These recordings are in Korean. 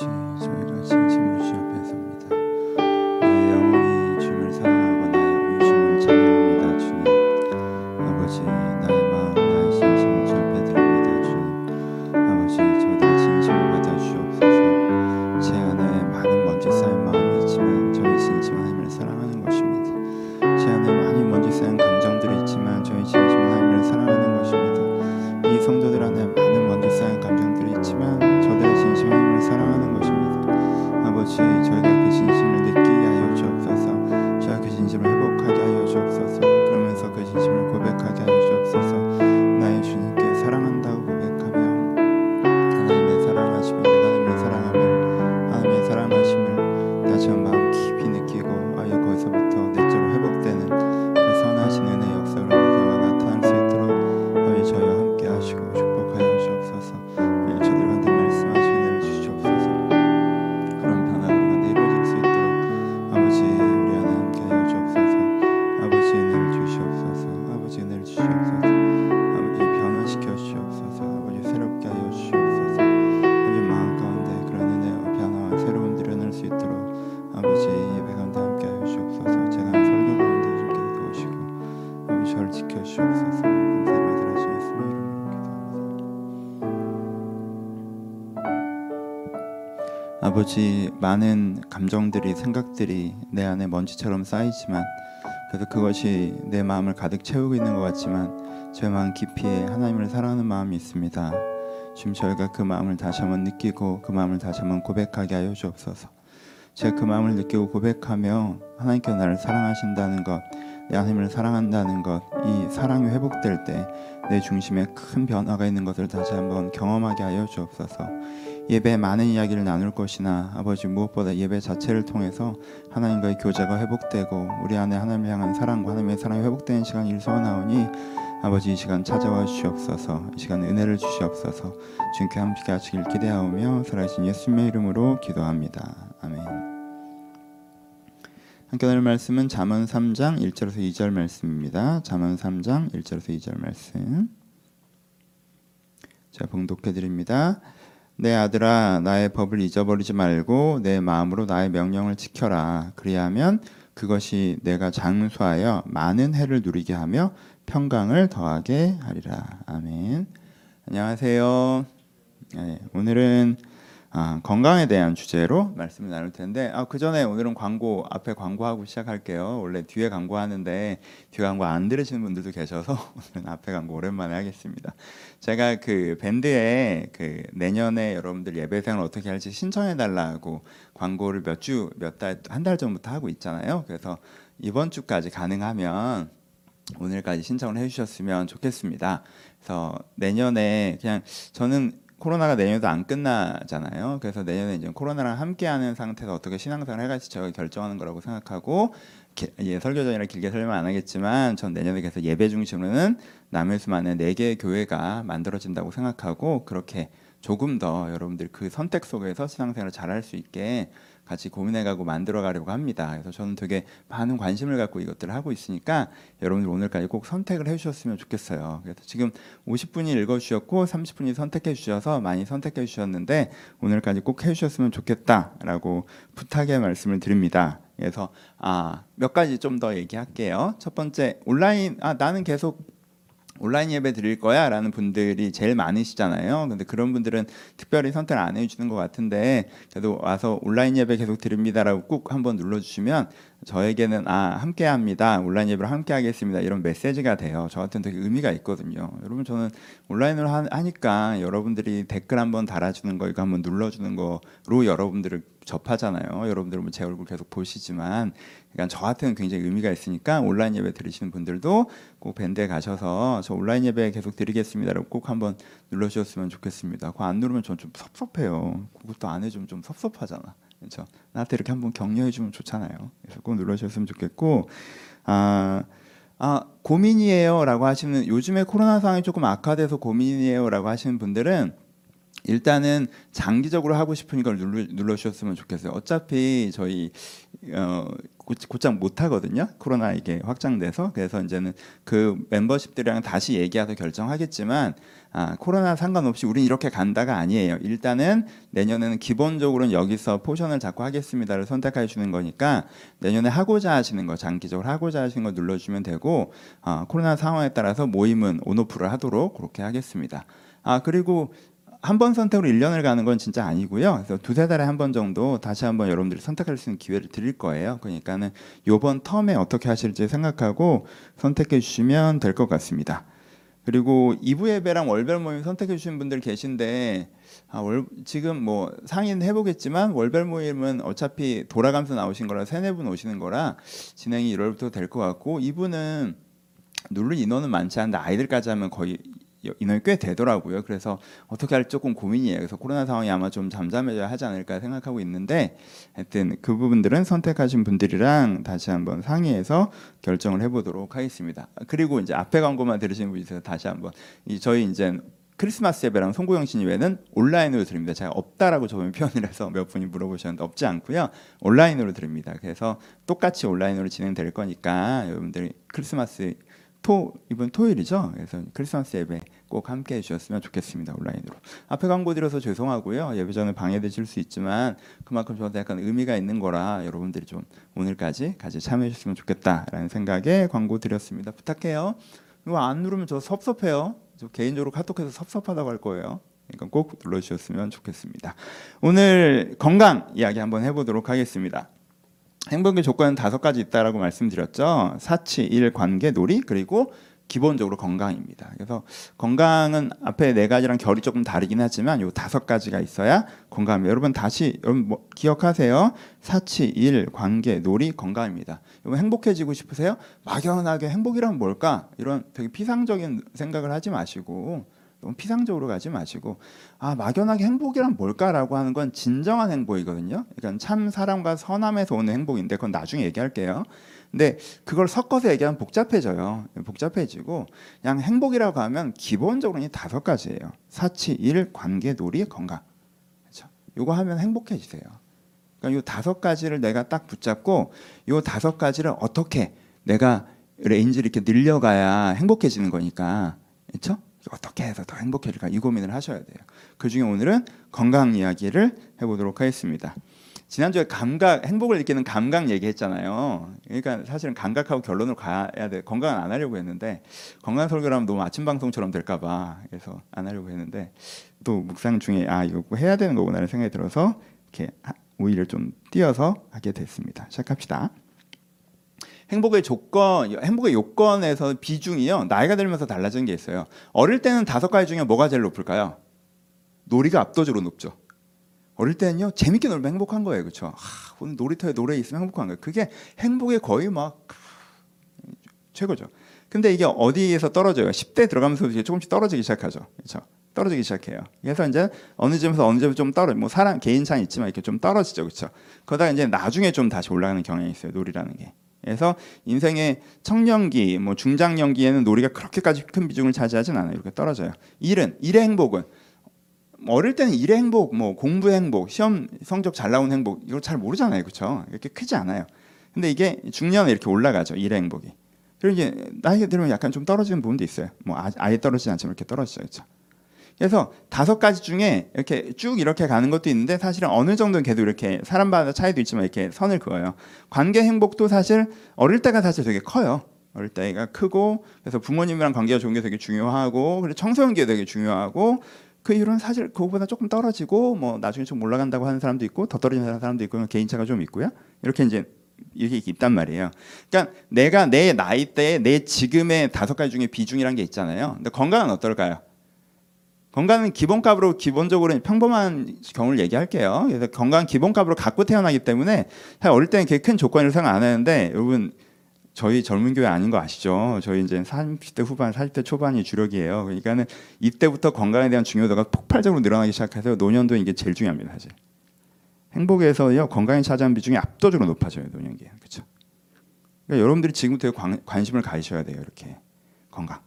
아 아버지 많은 감정들이 생각들이 내 안에 먼지처럼 쌓이지만 그래서 그것이 내 마음을 가득 채우고 있는 것 같지만 제 마음 깊이에 하나님을 사랑하는 마음이 있습니다. 지금 저희가 그 마음을 다시 한번 느끼고 그 마음을 다시 한번 고백하게 하여 주옵소서. 제가 그 마음을 느끼고 고백하며 하나님께서 나를 사랑하신다는 것, 내 하나님을 사랑한다는 것, 이 사랑이 회복될 때 내 중심에 큰 변화가 있는 것을 다시 한번 경험하게 하여 주옵소서. 예배 많은 이야기를 나눌 것이나 아버지 무엇보다 예배 자체를 통해서 하나님과의 교제가 회복되고 우리 안에 하나님을 향한 사랑과 하나님의 사랑이 회복되는 시간이 일소나오니 아버지 이 시간 찾아와 주시옵소서 이 시간 은혜를 주시옵소서 주님께 함께 하시길 기대하오며 살아계신 예수님의 이름으로 기도합니다. 아멘. 함께 나눌 말씀은 잠언 3장 1절에서 2절 말씀입니다. 잠언 3장 1절에서 2절 말씀. 제가 봉독해 드립니다 내 아들아 나의 법을 잊어버리지 말고 내 마음으로 나의 명령을 지켜라. 그리하면 그것이 내가 장수하여 많은 해를 누리게 하며 평강을 더하게 하리라. 아멘. 안녕하세요. 네, 오늘은 아, 건강에 대한 주제로 말씀을 나눌 텐데 아, 그 전에 오늘은 광고 앞에 광고하고 시작할게요 원래 뒤에 광고하는데 뒤에 광고 안 들으시는 분들도 계셔서 오늘은 앞에 광고 오랜만에 하겠습니다 제가 그 밴드에 그 내년에 여러분들 예배생을 어떻게 할지 신청해 달라고 광고를 몇 주 몇 달 한 달 전부터 하고 있잖아요. 그래서 이번 주까지 가능하면 오늘까지 신청을 해주셨으면 좋겠습니다. 그래서 내년에 그냥 저는 코로나가 내년에도 안 끝나잖아요. 그래서 내년에 이제 코로나랑 함께하는 상태에서 어떻게 신앙생활을 해갈지 제가 결정하는 거라고 생각하고 예, 설교 전이라 길게 설명 안 하겠지만 전 내년에 계속 예배 중심으로는 남해수만의 네 개의 교회가 만들어진다고 생각하고 그렇게 조금 더 여러분들 그 선택 속에서 신앙생활을 잘할 수 있게 같이 고민해가고 만들어가려고 합니다. 그래서 저는 되게 많은 관심을 갖고 이것들을 하고 있으니까 여러분들 오늘까지 꼭 선택을 해주셨으면 좋겠어요. 그래서 지금 50분이 읽어주셨고 30분이 선택해 주셔서 많이 선택해 주셨는데 오늘까지 꼭 해주셨으면 좋겠다라고 부탁의 말씀을 드립니다. 그래서 아, 몇 가지 좀 더 얘기할게요. 첫 번째 온라인 아 나는 계속 온라인 예배 드릴 거야 라는 분들이 제일 많으시잖아요. 근데 그런 분들은 특별히 선택을 안 해주는 것 같은데 그래도 와서 온라인 예배 계속 드립니다라고 꾹 한번 눌러주시면 저에게는 아 함께 합니다 온라인 예배를 함께 하겠습니다 이런 메시지가 돼요. 저한테는 되게 의미가 있거든요. 여러분 저는 온라인으로 하니까 여러분들이 댓글 한번 달아주는 거 이거 한번 눌러주는 거로 여러분들을 접하잖아요. 여러분들은 제 얼굴 계속 보시지만 그러니까 저한테는 굉장히 의미가 있으니까 온라인 예배 들으시는 분들도 꼭 밴드에 가셔서 저 온라인 예배 계속 드리겠습니다라고 꼭 한번 눌러주셨으면 좋겠습니다. 그거 안 누르면 전 좀 섭섭해요. 그것도 안 해주면 좀 섭섭하잖아. 그렇죠? 나한테 이렇게 한번 격려해주면 좋잖아요. 그래서 꼭 눌러주셨으면 좋겠고 아. 아 고민이에요라고 하시는 요즘에 코로나 상황이 조금 악화돼서 고민이에요라고 하시는 분들은 일단은 장기적으로 하고 싶으니까 눌러, 눌러주셨으면 좋겠어요. 어차피 저희 어, 곧- 곧장 못 하거든요. 코로나 이게 확장돼서 그래서 이제는 그 멤버십들이랑 다시 얘기해서 결정하겠지만 아, 코로나 상관없이 우린 이렇게 간다가 아니에요. 일단은 내년에는 기본적으로는 여기서 포션을 잡고 하겠습니다를 선택해 주는 거니까 내년에 하고자 하시는 거 장기적으로 하고자 하시는 거 눌러주면 되고 아, 코로나 상황에 따라서 모임은 on-off를 하도록 그렇게 하겠습니다. 아 그리고 한 번 선택으로 1년을 가는 건 진짜 아니고요. 그래서 두세 달에 한 번 정도 다시 한번 여러분들이 선택할 수 있는 기회를 드릴 거예요. 그러니까는 요번 텀에 어떻게 하실지 생각하고 선택해 주시면 될 것 같습니다. 그리고 2부 예배랑 월별 모임 선택해 주신 분들 계신데 아, 월, 지금 뭐 상의는 해보겠지만 월별 모임은 어차피 돌아가면서 나오신 거라 세네 분 오시는 거라 진행이 1월부터 될 것 같고 2부는 누를 인원은 많지 않은데 아이들까지 하면 거의 인원이 꽤 되더라고요. 그래서 어떻게 할지 조금 고민이에요. 그래서 코로나 상황이 아마 좀 잠잠해져야 하지 않을까 생각하고 있는데 하여튼 그 부분들은 선택하신 분들이랑 다시 한번 상의해서 결정을 해보도록 하겠습니다. 그리고 이제 앞에 광고만 들으시는 분이 있어서 다시 한번 이 저희 이제 크리스마스 예배랑 송구영 신 예배는 온라인으로 드립니다. 제가 없다라고 저번에 표현을 해서 몇 분이 물어보셨는데 없지 않고요. 온라인으로 드립니다. 그래서 똑같이 온라인으로 진행될 거니까 여러분들이 크리스마스 토 이번 토요일이죠. 그래서 크리스마스 예배 꼭 함께 해주셨으면 좋겠습니다. 온라인으로. 앞에 광고 드려서 죄송하고요. 예배 전에 방해되실 수 있지만 그만큼 저한테 약간 의미가 있는 거라 여러분들이 좀 오늘까지 같이 참여해 주셨으면 좋겠다라는 생각에 광고 드렸습니다. 부탁해요. 이거 안 누르면 저 섭섭해요. 저 개인적으로 카톡해서 섭섭하다고 할 거예요. 그러니까 꼭 눌러주셨으면 좋겠습니다. 오늘 건강 이야기 한번 해보도록 하겠습니다. 행복의 조건은 다섯 가지 있다라고 말씀드렸죠. 사치, 일, 관계, 놀이 그리고 기본적으로 건강입니다. 그래서 건강은 앞에 네 가지랑 결이 조금 다르긴 하지만 요 다섯 가지가 있어야 건강입니다. 여러분 다시 여러분 뭐 기억하세요. 사치, 일, 관계, 놀이, 건강입니다. 여러분 행복해지고 싶으세요? 막연하게 행복이란 뭘까? 이런 되게 피상적인 생각을 하지 마시고 너무 피상적으로 가지 마시고 아 막연하게 행복이란 뭘까라고 하는 건 진정한 행복이거든요. 그러니까 참 사랑과 선함에서 오는 행복인데 그건 나중에 얘기할게요. 근데 그걸 섞어서 얘기하면 복잡해져요. 복잡해지고 그냥 행복이라고 하면 기본적으로 이 다섯 가지예요. 사치, 일, 관계, 놀이, 건강. 그렇죠? 요거 하면 행복해지세요. 그러니까 요 다섯 가지를 내가 딱 붙잡고 요 다섯 가지를 어떻게 내가 range를 이렇게 늘려가야 행복해지는 거니까. 그렇죠? 어떻게 해서 더 행복해질까 이 고민을 하셔야 돼요. 그 중에 오늘은 건강 이야기를 해보도록 하겠습니다. 지난주에 감각 행복을 느끼는 감각 얘기했잖아요. 그러니까 사실은 감각하고 결론으로 가야 돼. 건강은 안 하려고 했는데 건강 설교라면 너무 아침 방송처럼 될까봐 그래서 안 하려고 했는데 또 묵상 중에 아 이거 해야 되는 거구나라는 생각이 들어서 이렇게 오히려 좀 띄어서 하게 됐습니다. 시작합시다. 행복의 조건, 행복의 요건에서 비중이요 나이가 들면서 달라지는 게 있어요. 어릴 때는 다섯 가지 중에 뭐가 제일 높을까요? 놀이가 압도적으로 높죠. 어릴 때는요 재밌게 놀면 행복한 거예요, 그렇죠? 아, 오늘 놀이터에 노래 있으면 행복한 거예요. 그게 행복의 거의 막 최고죠. 근데 이게 어디에서 떨어져요? 10대 들어가면서 이제 조금씩 떨어지기 시작하죠, 그렇죠? 떨어지기 시작해요. 그래서 이제 어느 점에서 어느 점에 좀 떨어, 뭐 사람 개인 차이 있지만 이렇게 좀 떨어지죠, 그렇죠? 그러다가 이제 나중에 좀 다시 올라가는 경향이 있어요, 놀이라는 게. 그래서 인생의 청년기, 뭐 중장년기에는 놀이가 그렇게까지 큰 비중을 차지하진 않아요. 이렇게 떨어져요. 일은 일의 행복은 어릴 때는 일의 행복, 뭐 공부의 행복, 시험 성적 잘 나온 행복 이걸 잘 모르잖아요, 그렇죠? 이렇게 크지 않아요. 근데 이게 중년에 이렇게 올라가죠, 일의 행복이. 그리고 이제 나이가 들면 약간 좀 떨어지는 부분도 있어요. 뭐 아- 아예 떨어지지 않지만 이렇게 떨어지죠, 그렇죠? 그래서 다섯 가지 중에 이렇게 쭉 이렇게 가는 것도 있는데 사실은 어느 정도는 계속 이렇게 사람마다 차이도 있지만 이렇게 선을 그어요. 관계 행복도 사실 어릴 때가 사실 되게 커요. 어릴 때가 크고 그래서 부모님이랑 관계가 좋은 게 되게 중요하고 그리고 청소년기가 되게 중요하고 그 이유는 사실 그거보다 조금 떨어지고 뭐 나중에 좀 올라간다고 하는 사람도 있고 더 떨어지는 사람도 있고 개인차가 좀 있고요. 이렇게 이제 이렇게 있단 말이에요. 그러니까 내가 내 나이 때에 내 지금의 다섯 가지 중에 비중이란 게 있잖아요. 근데 건강은 어떨까요? 건강은 기본값으로 기본적으로 평범한 경우를 얘기할게요. 그래서 건강 기본값으로 갖고 태어나기 때문에 사실 어릴 때는 그렇게 큰 조건을 생각 안 하는데 여러분 저희 젊은 교회 아닌 거 아시죠? 저희 이제 30대 후반, 40대 초반이 주력이에요. 그러니까는 이때부터 건강에 대한 중요도가 폭발적으로 늘어나기 시작해서 노년도 이게 제일 중요합니다, 사실. 행복에서요 건강이 차지하는 비중이 압도적으로 높아져요, 노년기에. 그렇죠? 그러니까 여러분들이 지금부터 관, 관심을 가지셔야 돼요, 이렇게 건강.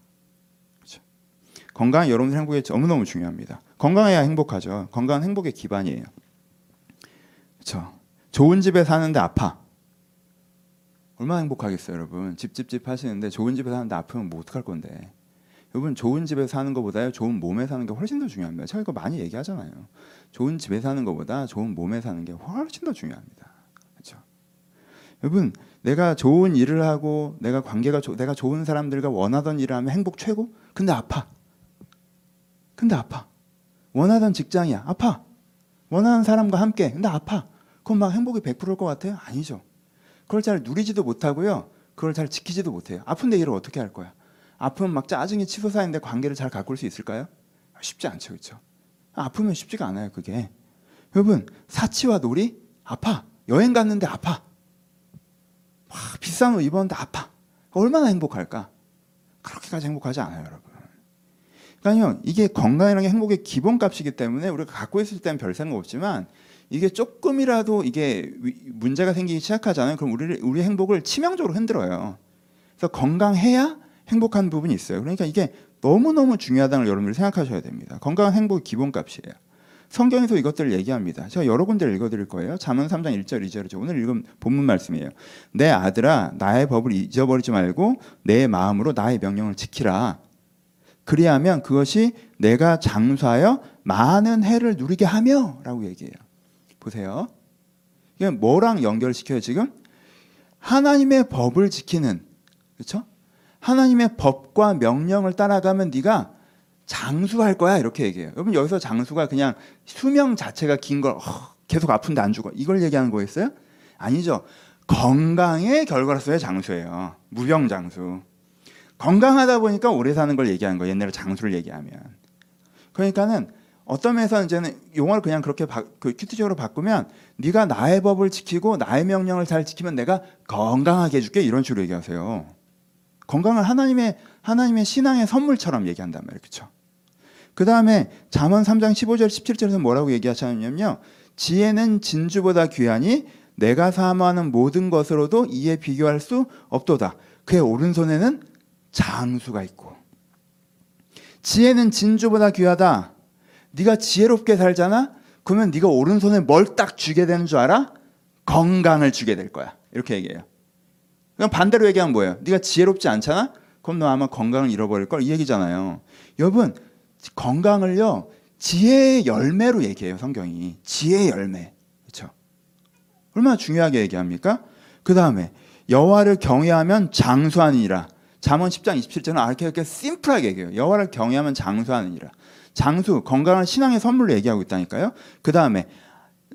건강이 여러분들 행복에 너무너무 중요합니다. 건강해야 행복하죠. 건강은 행복의 기반이에요. 그렇죠. 좋은 집에 사는데 아파. 얼마나 행복하겠어요, 여러분. 집집집 하시는데 좋은 집에 사는데 아프면 뭐 어떡할 건데. 여러분 좋은 집에 사는 것보다요 좋은 몸에 사는 게 훨씬 더 중요합니다. 제가 이거 많이 얘기하잖아요. 좋은 집에 사는 것보다 좋은 몸에 사는 게 훨씬 더 중요합니다. 여러분 내가 좋은 일을 하고 내가 관계가 조, 내가 좋은 사람들과 원하던 일을 하면 행복 최고. 근데 아파. 근데 아파. 원하던 직장이야. 아파. 원하는 사람과 함께. 근데 아파. 그럼 막 행복이 100%일 것 같아요? 아니죠. 그걸 잘 누리지도 못하고요. 그걸 잘 지키지도 못해요. 아픈데 일을 어떻게 할 거야? 아프면 막 짜증이 치솟아있는데 관계를 잘 가꿀 수 있을까요? 쉽지 않죠, 그렇죠? 아프면 쉽지가 않아요, 그게. 여러분 사치와 놀이 아파. 여행 갔는데 아파. 와, 비싼 옷 입었는데 아파. 얼마나 행복할까? 그렇게까지 행복하지 않아요, 여러분. 그러니까요, 이게 건강이라는 게 행복의 기본값이기 때문에 우리가 갖고 있을 때는 별 생각 없지만 이게 조금이라도 이게 위- 문제가 생기기 시작하잖아요. 그럼 우리 우리 행복을 치명적으로 흔들어요. 그래서 건강해야 행복한 부분이 있어요. 그러니까 이게 너무 너무 중요하다는 걸 여러분들이 생각하셔야 됩니다. 건강은 행복의 기본값이에요. 성경에서 이것들을 얘기합니다. 제가 여러 군데를 읽어드릴 거예요. 잠언 3장 1절 2절이죠. 오늘 읽은 본문 말씀이에요. 내 아들아 나의 법을 잊어버리지 말고 내 마음으로 나의 명령을 지키라. 그리하면 그것이 내가 장수하여 많은 해를 누리게 하며라고 얘기해요. 보세요. 이게 뭐랑 연결시켜요 지금? 하나님의 법을 지키는 그렇죠? 하나님의 법과 명령을 따라가면 네가 장수할 거야 이렇게 얘기해요. 여러분 여기서 장수가 그냥 수명 자체가 긴 걸 계속 아픈데 안 죽어 이걸 얘기하는 거겠어요? 아니죠. 건강의 결과로서의 장수예요. 무병장수. 건강하다 보니까 오래 사는 걸 얘기하는 거예요. 옛날에 장수를 얘기하면. 그러니까는 어떤 면에서는 이제는 용어를 그냥 그렇게 바, 그 큐티적으로 바꾸면 네가 나의 법을 지키고 나의 명령을 잘 지키면 내가 건강하게 해줄게 이런 식으로 얘기하세요. 건강을 하나님의 하나님의 신앙의 선물처럼 얘기한단 말이에요. 그렇죠? 그 다음에 잠언 3장 15절 17절에서 뭐라고 얘기하셨냐면요. 지혜는 진주보다 귀하니 내가 사모하는 모든 것으로도 이에 비교할 수 없도다. 그의 오른손에는 장수가 있고 지혜는 진주보다 귀하다. 네가 지혜롭게 살잖아. 그러면 네가 오른손에 뭘 딱 주게 되는 줄 알아? 건강을 주게 될 거야. 이렇게 얘기해요. 그럼 반대로 얘기하면 뭐예요? 네가 지혜롭지 않잖아. 그럼 너 아마 건강을 잃어버릴 걸 이 얘기잖아요. 여러분 건강을요 지혜의 열매로 얘기해요 성경이 지혜의 열매 그렇죠? 얼마나 중요하게 얘기합니까? 그 다음에 여호와를 경외하면 장수하느니라. 잠언 10장 27절은 아, 이렇게, 이렇게 심플하게 얘기해요. 여호와를 경외하면 장수하느니라. 장수 건강한 신앙의 선물로 얘기하고 있다니까요. 그 다음에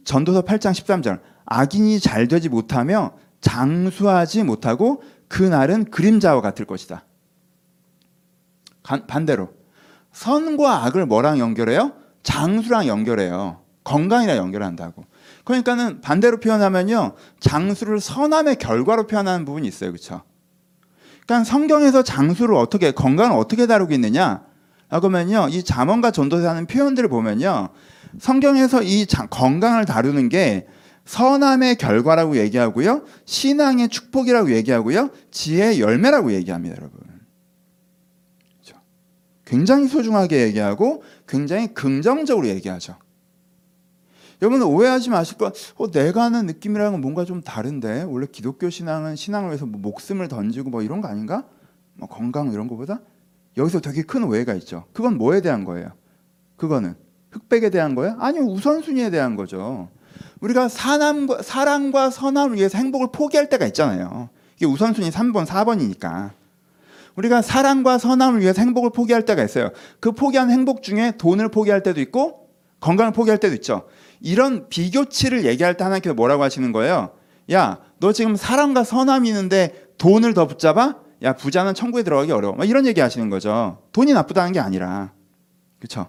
전도서 8장 13절 악인이 잘 되지 못하며 장수하지 못하고 그 날은 그림자와 같을 것이다. 간- 반대로 선과 악을 뭐랑 연결해요? 장수랑 연결해요. 건강이랑 연결한다고. 그러니까는 반대로 표현하면요. 장수를 선함의 결과로 표현하는 부분이 있어요. 그렇죠? 그러니까 성경에서 장수를 어떻게 건강을 어떻게 다루고 있느냐? 하면요. 이 잠언과 전도서 하는 표현들을 보면요. 성경에서 이 자- 건강을 다루는 게 선함의 결과라고 얘기하고요. 신앙의 축복이라고 얘기하고요. 지혜의 열매라고 얘기합니다, 여러분. 그렇죠? 굉장히 소중하게 얘기하고 굉장히 긍정적으로 얘기하죠. 여러분 오해하지 마실 거. 어, 내가 하는 느낌이랑은 뭔가 좀 다른데 원래 기독교 신앙은 신앙을 위해서 뭐 목숨을 던지고 뭐 이런 거 아닌가? 뭐 건강 이런 거보다 여기서 되게 큰 오해가 있죠. 그건 뭐에 대한 거예요? 그거는 흑백에 대한 거예요? 아니요 우선순위에 대한 거죠. 우리가 사람과, 사랑과 선함을 위해서 행복을 포기할 때가 있잖아요. 이게 우선순위 3번, 4번이니까. 우리가 사랑과 선함을 위해서 행복을 포기할 때가 있어요. 그 포기한 행복 중에 돈을 포기할 때도 있고 건강을 포기할 때도 있죠. 이런 비교치를 얘기할 때 하나님께서 뭐라고 하시는 거예요? 야, 너 지금 사랑과 선함이 있는데 돈을 더 붙잡아? 야, 부자는 천국에 들어가기 어려워. 막 이런 얘기 하시는 거죠. 돈이 나쁘다는 게 아니라. 그렇죠?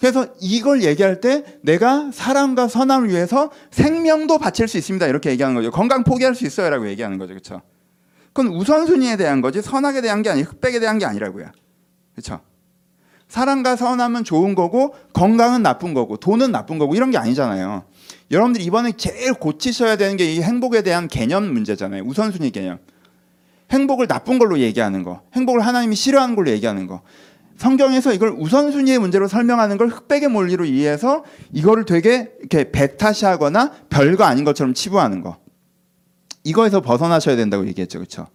그래서 이걸 얘기할 때 내가 사랑과 선함을 위해서 생명도 바칠 수 있습니다. 이렇게 얘기하는 거죠. 건강 포기할 수 있어요라고 얘기하는 거죠. 그렇죠? 그건 우선순위에 대한 거지 선악에 대한 게 아니고 흑백에 대한 게 아니라고요. 그렇죠? 사랑과 선함은 좋은 거고 건강은 나쁜 거고 돈은 나쁜 거고 이런 게 아니잖아요. 여러분들 이번에 제일 고치셔야 되는 게 이 행복에 대한 개념 문제잖아요. 우선순위 개념. 행복을 나쁜 걸로 얘기하는 거, 행복을 하나님이 싫어하는 걸로 얘기하는 거. 성경에서 이걸 우선순위의 문제로 설명하는 걸 흑백의 논리로 이해해서 이거를 되게 이렇게 배타시하거나 별거 아닌 것처럼 치부하는 거. 이거에서 벗어나셔야 된다고 얘기했죠. 그렇죠?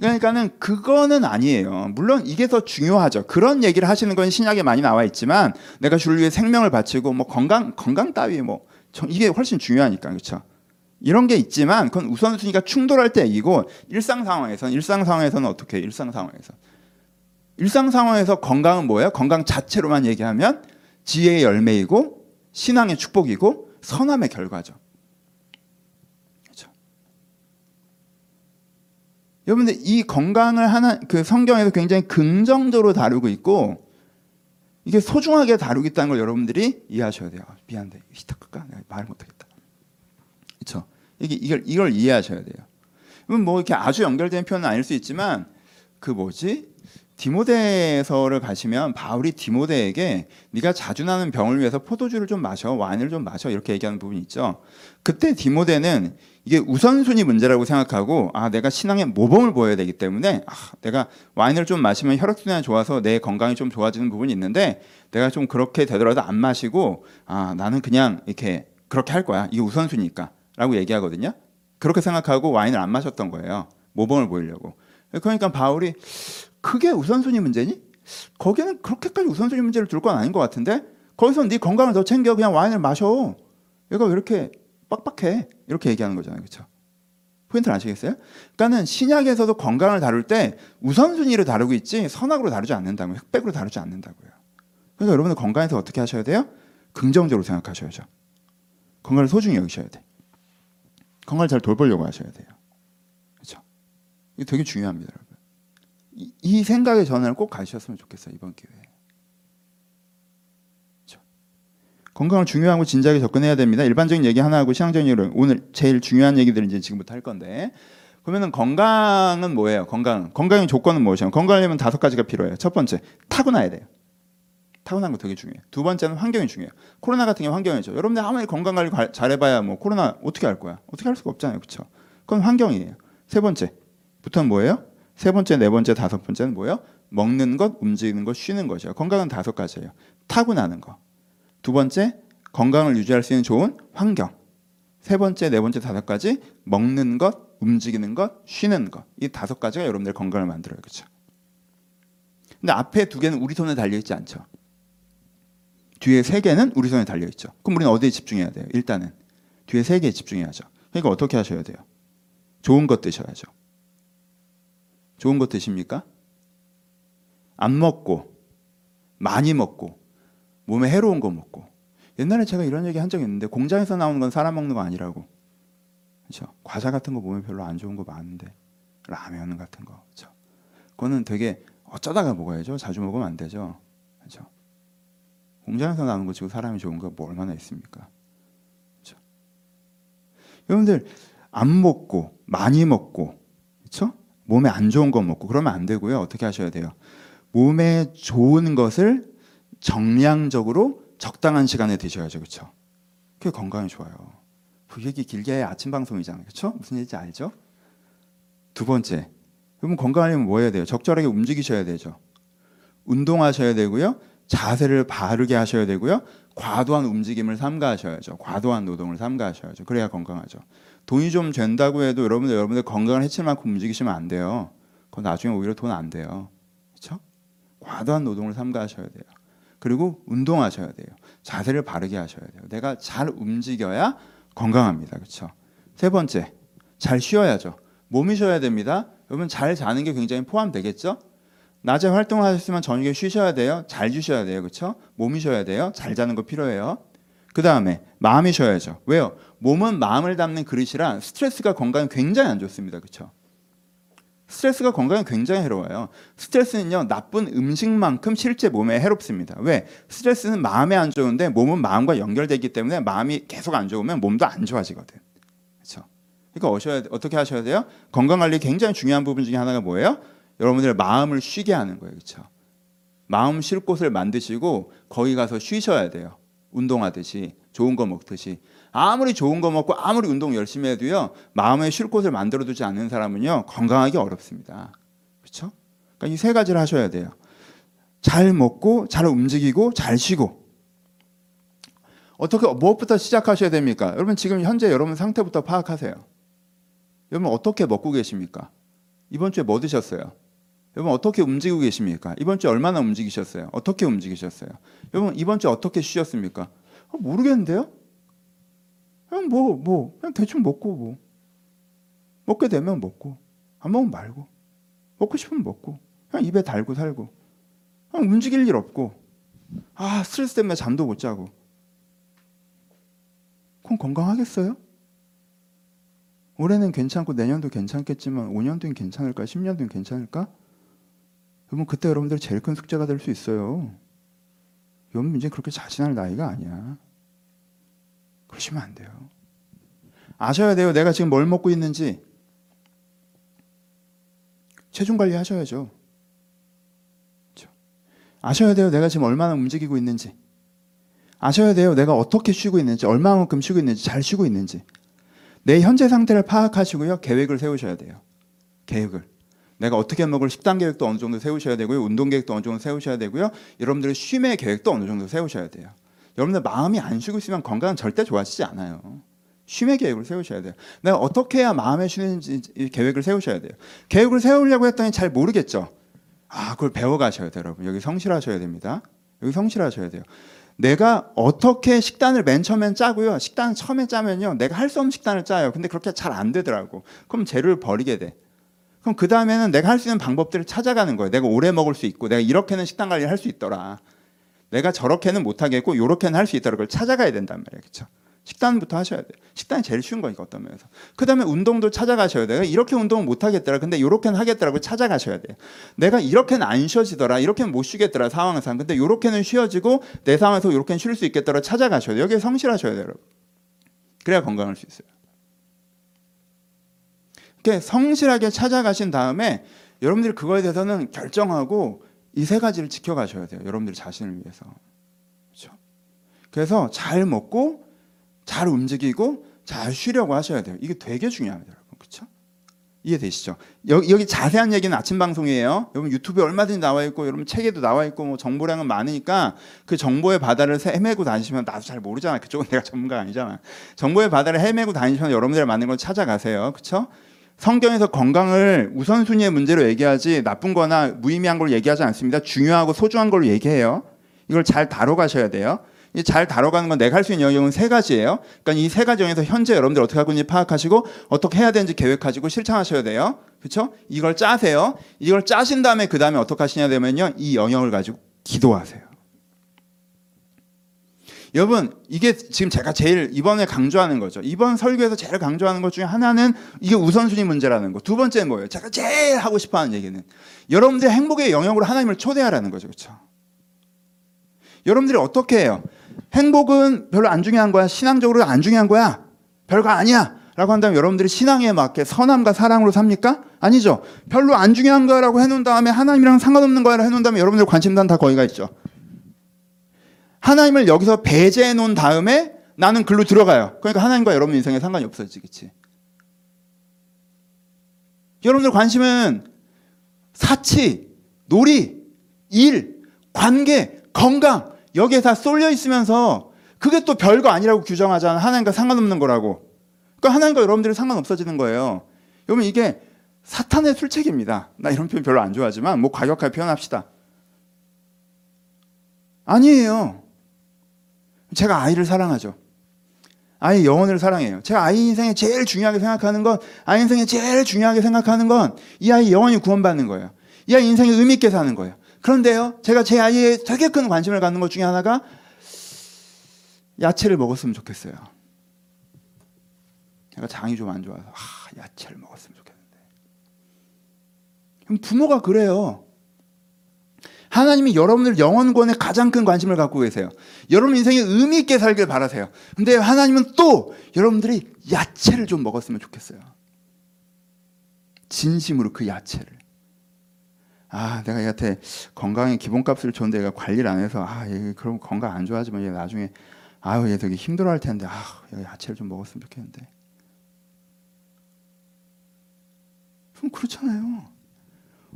그러니까는 그거는 아니에요. 물론 이게 더 중요하죠. 그런 얘기를 하시는 건 신약에 많이 나와 있지만 내가 주를 위해 생명을 바치고 뭐 건강 건강 따위 뭐 저- 이게 훨씬 중요하니까. 그렇죠? 이런 게 있지만 그건 우선순위가 충돌할 때 얘기고 일상 상황에서는 일상 상황에서는 어떻게? 일상 상황에서 일상 상황에서 건강은 뭐예요? 건강 자체로만 얘기하면 지혜의 열매이고 신앙의 축복이고 선함의 결과죠. 여러분들 이 건강을 하나 그 성경에서 굉장히 긍정적으로 다루고 있고 이게 소중하게 다루고 있다는 걸 여러분들이 이해하셔야 돼요. 미안해, 히타크까 내가 말을 못하겠다. 그렇죠? 이게 이걸 이걸 이해하셔야 돼요. 뭐 이렇게 아주 연결된 표현은 아닐 수 있지만 그 뭐지? 디모데서를 가시면 바울이 디모데에게 네가 자주 나는 병을 위해서 포도주를 좀 마셔 와인을 좀 마셔 이렇게 얘기하는 부분이 있죠. 그때 디모데는 이게 우선순위 문제라고 생각하고 아 내가 신앙의 모범을 보여야 되기 때문에 아 내가 와인을 좀 마시면 혈액순환이 좋아서 내 건강이 좀 좋아지는 부분이 있는데 내가 좀 그렇게 되더라도 안 마시고 아 나는 그냥 이렇게 그렇게 할 거야 이게 우선순위니까라고 얘기하거든요. 그렇게 생각하고 와인을 안 마셨던 거예요. 모범을 보이려고. 그러니까 바울이 그게 우선순위 문제니? 거기는 그렇게까지 우선순위 문제를 둘 건 아닌 것 같은데 거기서 네 건강을 더 챙겨 그냥 와인을 마셔. 얘가 왜 이렇게 빡빡해? 이렇게 얘기하는 거잖아요, 그렇죠? 포인트를 아시겠어요? 그러니까는 신약에서도 건강을 다룰 때 우선순위로 다루고 있지 선악으로 다루지 않는다고요. 흑백으로 다루지 않는다고요. 그러니까 여러분들 건강에서 어떻게 하셔야 돼요? 긍정적으로 생각하셔야죠. 건강을 소중히 여기셔야 돼. 건강을 잘 돌보려고 하셔야 돼요. 그렇죠? 이게 되게 중요합니다, 여러분. 이, 이 생각의 전환을 꼭 가셨으면 좋겠어요 이번 기회에. 그렇죠? 건강을 중요하고 진지하게 접근해야 됩니다. 일반적인 얘기 하나 하고 신앙적인 얘기를 오늘 제일 중요한 얘기들을 이제 지금부터 할 건데 그러면은 건강은 뭐예요? 건강 건강의 조건은 무엇이에요? 건강하려면 다섯 가지가 필요해요. 첫 번째 타고나야 돼요. 타고난 거 되게 중요해요. 두 번째는 환경이 중요해요. 코로나 같은 경우 환경이죠. 여러분들 아무리 건강 관리 가- 잘해봐야 뭐 코로나 어떻게 할 거야? 어떻게 할 수가 없잖아요, 그렇죠? 그건 환경이에요. 세 번째부터는 뭐예요? 세 번째, 네 번째, 다섯 번째는 뭐예요? 먹는 것, 움직이는 것, 쉬는 것이요. 건강은 다섯 가지예요. 타고나는 거. 두 번째, 건강을 유지할 수 있는 좋은 환경. 세 번째, 네 번째, 다섯 가지 먹는 것, 움직이는 것, 쉬는 것. 이 다섯 가지가 여러분들 건강을 만들어요, 그렇죠? 근데 앞에 두 개는 우리 손에 달려 있지 않죠. 뒤에 세 개는 우리 손에 달려 있죠. 그럼 우리는 어디에 집중해야 돼요? 일단은 뒤에 세 개에 집중해야죠. 그러니까 어떻게 하셔야 돼요? 좋은 것 드셔야죠. 좋은 것 드십니까? 안 먹고 많이 먹고 몸에 해로운 거 먹고 옛날에 제가 이런 얘기 한 적이 있는데 공장에서 나오는 건 사람 먹는 거 아니라고 그렇죠? 과자 같은 거 몸에 별로 안 좋은 거 많은데 라면 같은 거 그렇죠? 그거는 되게 어쩌다가 먹어야죠. 자주 먹으면 안 되죠. 그렇죠? 공장에서 나오는 거 지금 사람이 좋은 거 뭐 얼마나 있습니까? 그렇죠? 여러분들 안 먹고 많이 먹고 그렇죠? 몸에 안 좋은 거 먹고 그러면 안 되고요. 어떻게 하셔야 돼요? 몸에 좋은 것을 정량적으로 적당한 시간에 드셔야죠. 그렇죠? 그게 건강에 좋아요. 그 얘기 길게 해 아침 방송이잖아요. 그렇죠? 무슨 얘기인지 알죠? 두 번째. 여러분 건강하려면 뭐 해야 돼요? 적절하게 움직이셔야 되죠. 운동하셔야 되고요. 자세를 바르게 하셔야 되고요. 과도한 움직임을 삼가하셔야죠. 과도한 노동을 삼가하셔야죠. 그래야 건강하죠. 돈이 좀 된다고 해도 여러분들 여러분들 건강을 해칠 만큼 움직이시면 안 돼요. 그건 나중에 오히려 돈 안 돼요. 그렇죠? 과도한 노동을 삼가하셔야 돼요. 그리고 운동하셔야 돼요. 자세를 바르게 하셔야 돼요. 내가 잘 움직여야 건강합니다. 그렇죠? 세 번째, 잘 쉬어야죠. 몸이 쉬어야 됩니다. 여러분 잘 자는 게 굉장히 포함되겠죠? 낮에 활동을 하셨으면 저녁에 쉬셔야 돼요. 잘 쉬셔야 돼요. 그렇죠? 몸이 쉬어야 돼요. 잘 자는 거 필요해요. 그 다음에 마음이 쉬어야죠. 왜요? 몸은 마음을 담는 그릇이라 스트레스가 건강에 굉장히 안 좋습니다. 그렇죠? 스트레스가 건강에 굉장히 해로워요. 스트레스는요 나쁜 음식만큼 실제 몸에 해롭습니다. 왜? 스트레스는 마음에 안 좋은데 몸은 마음과 연결되기 때문에 마음이 계속 안 좋으면 몸도 안 좋아지거든. 그렇죠? 그러니까 어셔야 어떻게 하셔야 돼요? 건강 관리 굉장히 중요한 부분 중에 하나가 뭐예요? 여러분들 마음을 쉬게 하는 거예요. 그렇죠? 마음 쉴 곳을 만드시고 거기 가서 쉬셔야 돼요. 운동하듯이 좋은 거 먹듯이 아무리 좋은 거 먹고 아무리 운동 열심히 해도요 마음에 쉴 곳을 만들어 두지 않는 사람은요 건강하기 어렵습니다. 그렇죠? 그러니까 이 세 가지를 하셔야 돼요. 잘 먹고 잘 움직이고 잘 쉬고 어떻게 무엇부터 시작하셔야 됩니까? 여러분 지금 현재 여러분 상태부터 파악하세요. 여러분 어떻게 먹고 계십니까? 이번 주에 뭐 드셨어요? 여러분 어떻게 움직이고 계십니까? 이번 주에 얼마나 움직이셨어요? 어떻게 움직이셨어요? 여러분 이번 주에 어떻게 쉬셨습니까? 아, 모르겠는데요. 그냥 뭐뭐 그냥 대충 먹고 뭐 먹게 되면 먹고 안 먹으면 말고 먹고 싶으면 먹고 그냥 입에 달고 살고 그냥 움직일 일 없고 아 스트레스 때문에 잠도 못 자고 그럼 건강하겠어요? 올해는 괜찮고 내년도 괜찮겠지만 5년 뒤엔 괜찮을까? 10년 뒤엔 괜찮을까? 여러분 그때 여러분들 제일 큰 숙제가 될 수 있어요. 여러분 이제 그렇게 자신할 나이가 아니야. 그러시면 안 돼요. 아셔야 돼요. 내가 지금 뭘 먹고 있는지. 체중 관리 하셔야죠. 아셔야 돼요. 내가 지금 얼마나 움직이고 있는지. 아셔야 돼요. 내가 어떻게 쉬고 있는지, 얼마만큼 쉬고 있는지, 잘 쉬고 있는지. 내 현재 상태를 파악하시고요. 계획을 세우셔야 돼요. 계획을. 내가 어떻게 먹을 식단 계획도 어느 정도 세우셔야 되고요. 운동 계획도 어느 정도 세우셔야 되고요. 여러분들의 쉼의 계획도 어느 정도 세우셔야 돼요. 여러분들 마음이 안 쉬고 있으면 건강은 절대 좋아지지 않아요. 쉼의 계획을 세우셔야 돼요. 내가 어떻게 해야 마음에 쉬는지 이 계획을 세우셔야 돼요. 계획을 세우려고 했더니 잘 모르겠죠. 아, 그걸 배워가셔야 돼요, 여러분. 여기 성실하셔야 됩니다. 여기 성실하셔야 돼요. 내가 어떻게 식단을 맨 처음엔 짜고요. 식단 처음에 짜면요. 내가 할 수 없는 식단을 짜요. 근데 그렇게 잘 안 되더라고. 그럼 재료를 버리게 돼. 그럼 그 다음에는 내가 할 수 있는 방법들을 찾아가는 거예요. 내가 오래 먹을 수 있고, 내가 이렇게는 식단 관리를 할 수 있더라. 내가 저렇게는 못 하겠고, 요렇게는 할 수 있더라. 그걸 찾아가야 된단 말이에요. 그렇죠? 식단부터 하셔야 돼요. 식단이 제일 쉬운 거니까 어떤 면에서. 그 다음에 운동도 찾아가셔야 돼요. 이렇게 운동은 못 하겠더라. 근데 요렇게는 하겠더라고 찾아가셔야 돼요. 내가 이렇게는 안 쉬어지더라. 이렇게는 못 쉬겠더라. 상황에서. 근데 요렇게는 쉬어지고 내 상황에서 요렇게는 쉴 수 있겠더라. 찾아가셔야 돼요. 여기에 성실하셔야 돼요. 여러분. 그래야 건강할 수 있어요. 이렇게 성실하게 찾아가신 다음에 여러분들이 그거에 대해서는 결정하고 이 세 가지를 지켜가셔야 돼요. 여러분들 자신을 위해서. 그렇죠? 그래서 잘 먹고 잘 움직이고 잘 쉬려고 하셔야 돼요. 이게 되게 중요합니다, 여러분. 그렇죠? 이해되시죠? 여기, 여기 자세한 얘기는 아침 방송이에요. 여러분 유튜브에 얼마든지 나와 있고 여러분 책에도 나와 있고 뭐 정보량은 많으니까 그 정보의 바다를 헤매고 다니시면 나도 잘 모르잖아. 그쪽은 내가 전문가 아니잖아. 정보의 바다를 헤매고 다니시면 여러분들이 맞는 걸 찾아가세요. 그렇죠? 성경에서 건강을 우선순위의 문제로 얘기하지 나쁜 거나 무의미한 걸 얘기하지 않습니다. 중요하고 소중한 걸로 얘기해요. 이걸 잘 다뤄가셔야 돼요. 이 잘 다뤄가는 건 내가 할 수 있는 영역은 세 가지예요. 그러니까 이 세 가지 중에서 현재 여러분들 어떻게 하고 있는지 파악하시고 어떻게 해야 되는지 계획하시고 실천하셔야 돼요. 그렇죠? 이걸 짜세요. 이걸 짜신 다음에 그 다음에 어떻게 하시냐 되면요. 이 영역을 가지고 기도하세요. 여러분 이게 지금 제가 제일 이번에 강조하는 거죠. 이번 설교에서 제일 강조하는 것 중에 하나는 이게 우선순위 문제라는 거. 두 번째는 뭐예요? 제가 제일 하고 싶어하는 얘기는 여러분들의 행복의 영역으로 하나님을 초대하라는 거죠, 그렇죠? 여러분들이 어떻게 해요? 행복은 별로 안 중요한 거야. 신앙적으로 안 중요한 거야. 별거 아니야. 라고 한다면 여러분들이 신앙에 맞게 선함과 사랑으로 삽니까? 아니죠. 별로 안 중요한 거라고 해놓은 다음에 하나님이랑 상관없는 거라 해놓은 다음에 여러분들 관심단 다 거기가 있죠. 하나님을 여기서 배제해 놓은 다음에 나는 글로 들어가요. 그러니까 하나님과 여러분 인생에 상관이 없어지겠지. 여러분들 관심은 사치, 놀이, 일, 관계, 건강 여기에 다 쏠려 있으면서 그게 또 별거 아니라고 규정하잖아. 하나님과 상관없는 거라고. 그러니까 하나님과 여러분들이 상관없어지는 거예요. 여러분 이게 사탄의 술책입니다. 나 이런 표현 별로 안 좋아하지만 뭐 과격하게 표현합시다. 아니에요. 제가 아이를 사랑하죠. 아이 영혼을 사랑해요. 제가 아이 인생에 제일 중요하게 생각하는 건, 아이 인생에 제일 중요하게 생각하는 건, 이 아이 영혼이 구원받는 거예요. 이 아이 인생에 의미있게 사는 거예요. 그런데요, 제가 제 아이에 되게 큰 관심을 갖는 것 중에 하나가, 야채를 먹었으면 좋겠어요. 제가 장이 좀 안 좋아서, 아, 야채를 먹었으면 좋겠는데. 부모가 그래요. 하나님이 여러분들 영혼권에 가장 큰 관심을 갖고 계세요. 여러분 인생에 의미 있게 살길 바라세요. 근데 하나님은 또 여러분들이 야채를 좀 먹었으면 좋겠어요. 진심으로 그 야채를. 아, 내가 얘한테 건강의 기본값을 줬는데 얘가 관리를 안 해서 아, 얘 그럼 건강 안 좋아지면 얘 나중에 아유, 얘 되게 힘들어 할 텐데 아, 얘 야채를 좀 먹었으면 좋겠는데. 그럼 그렇잖아요.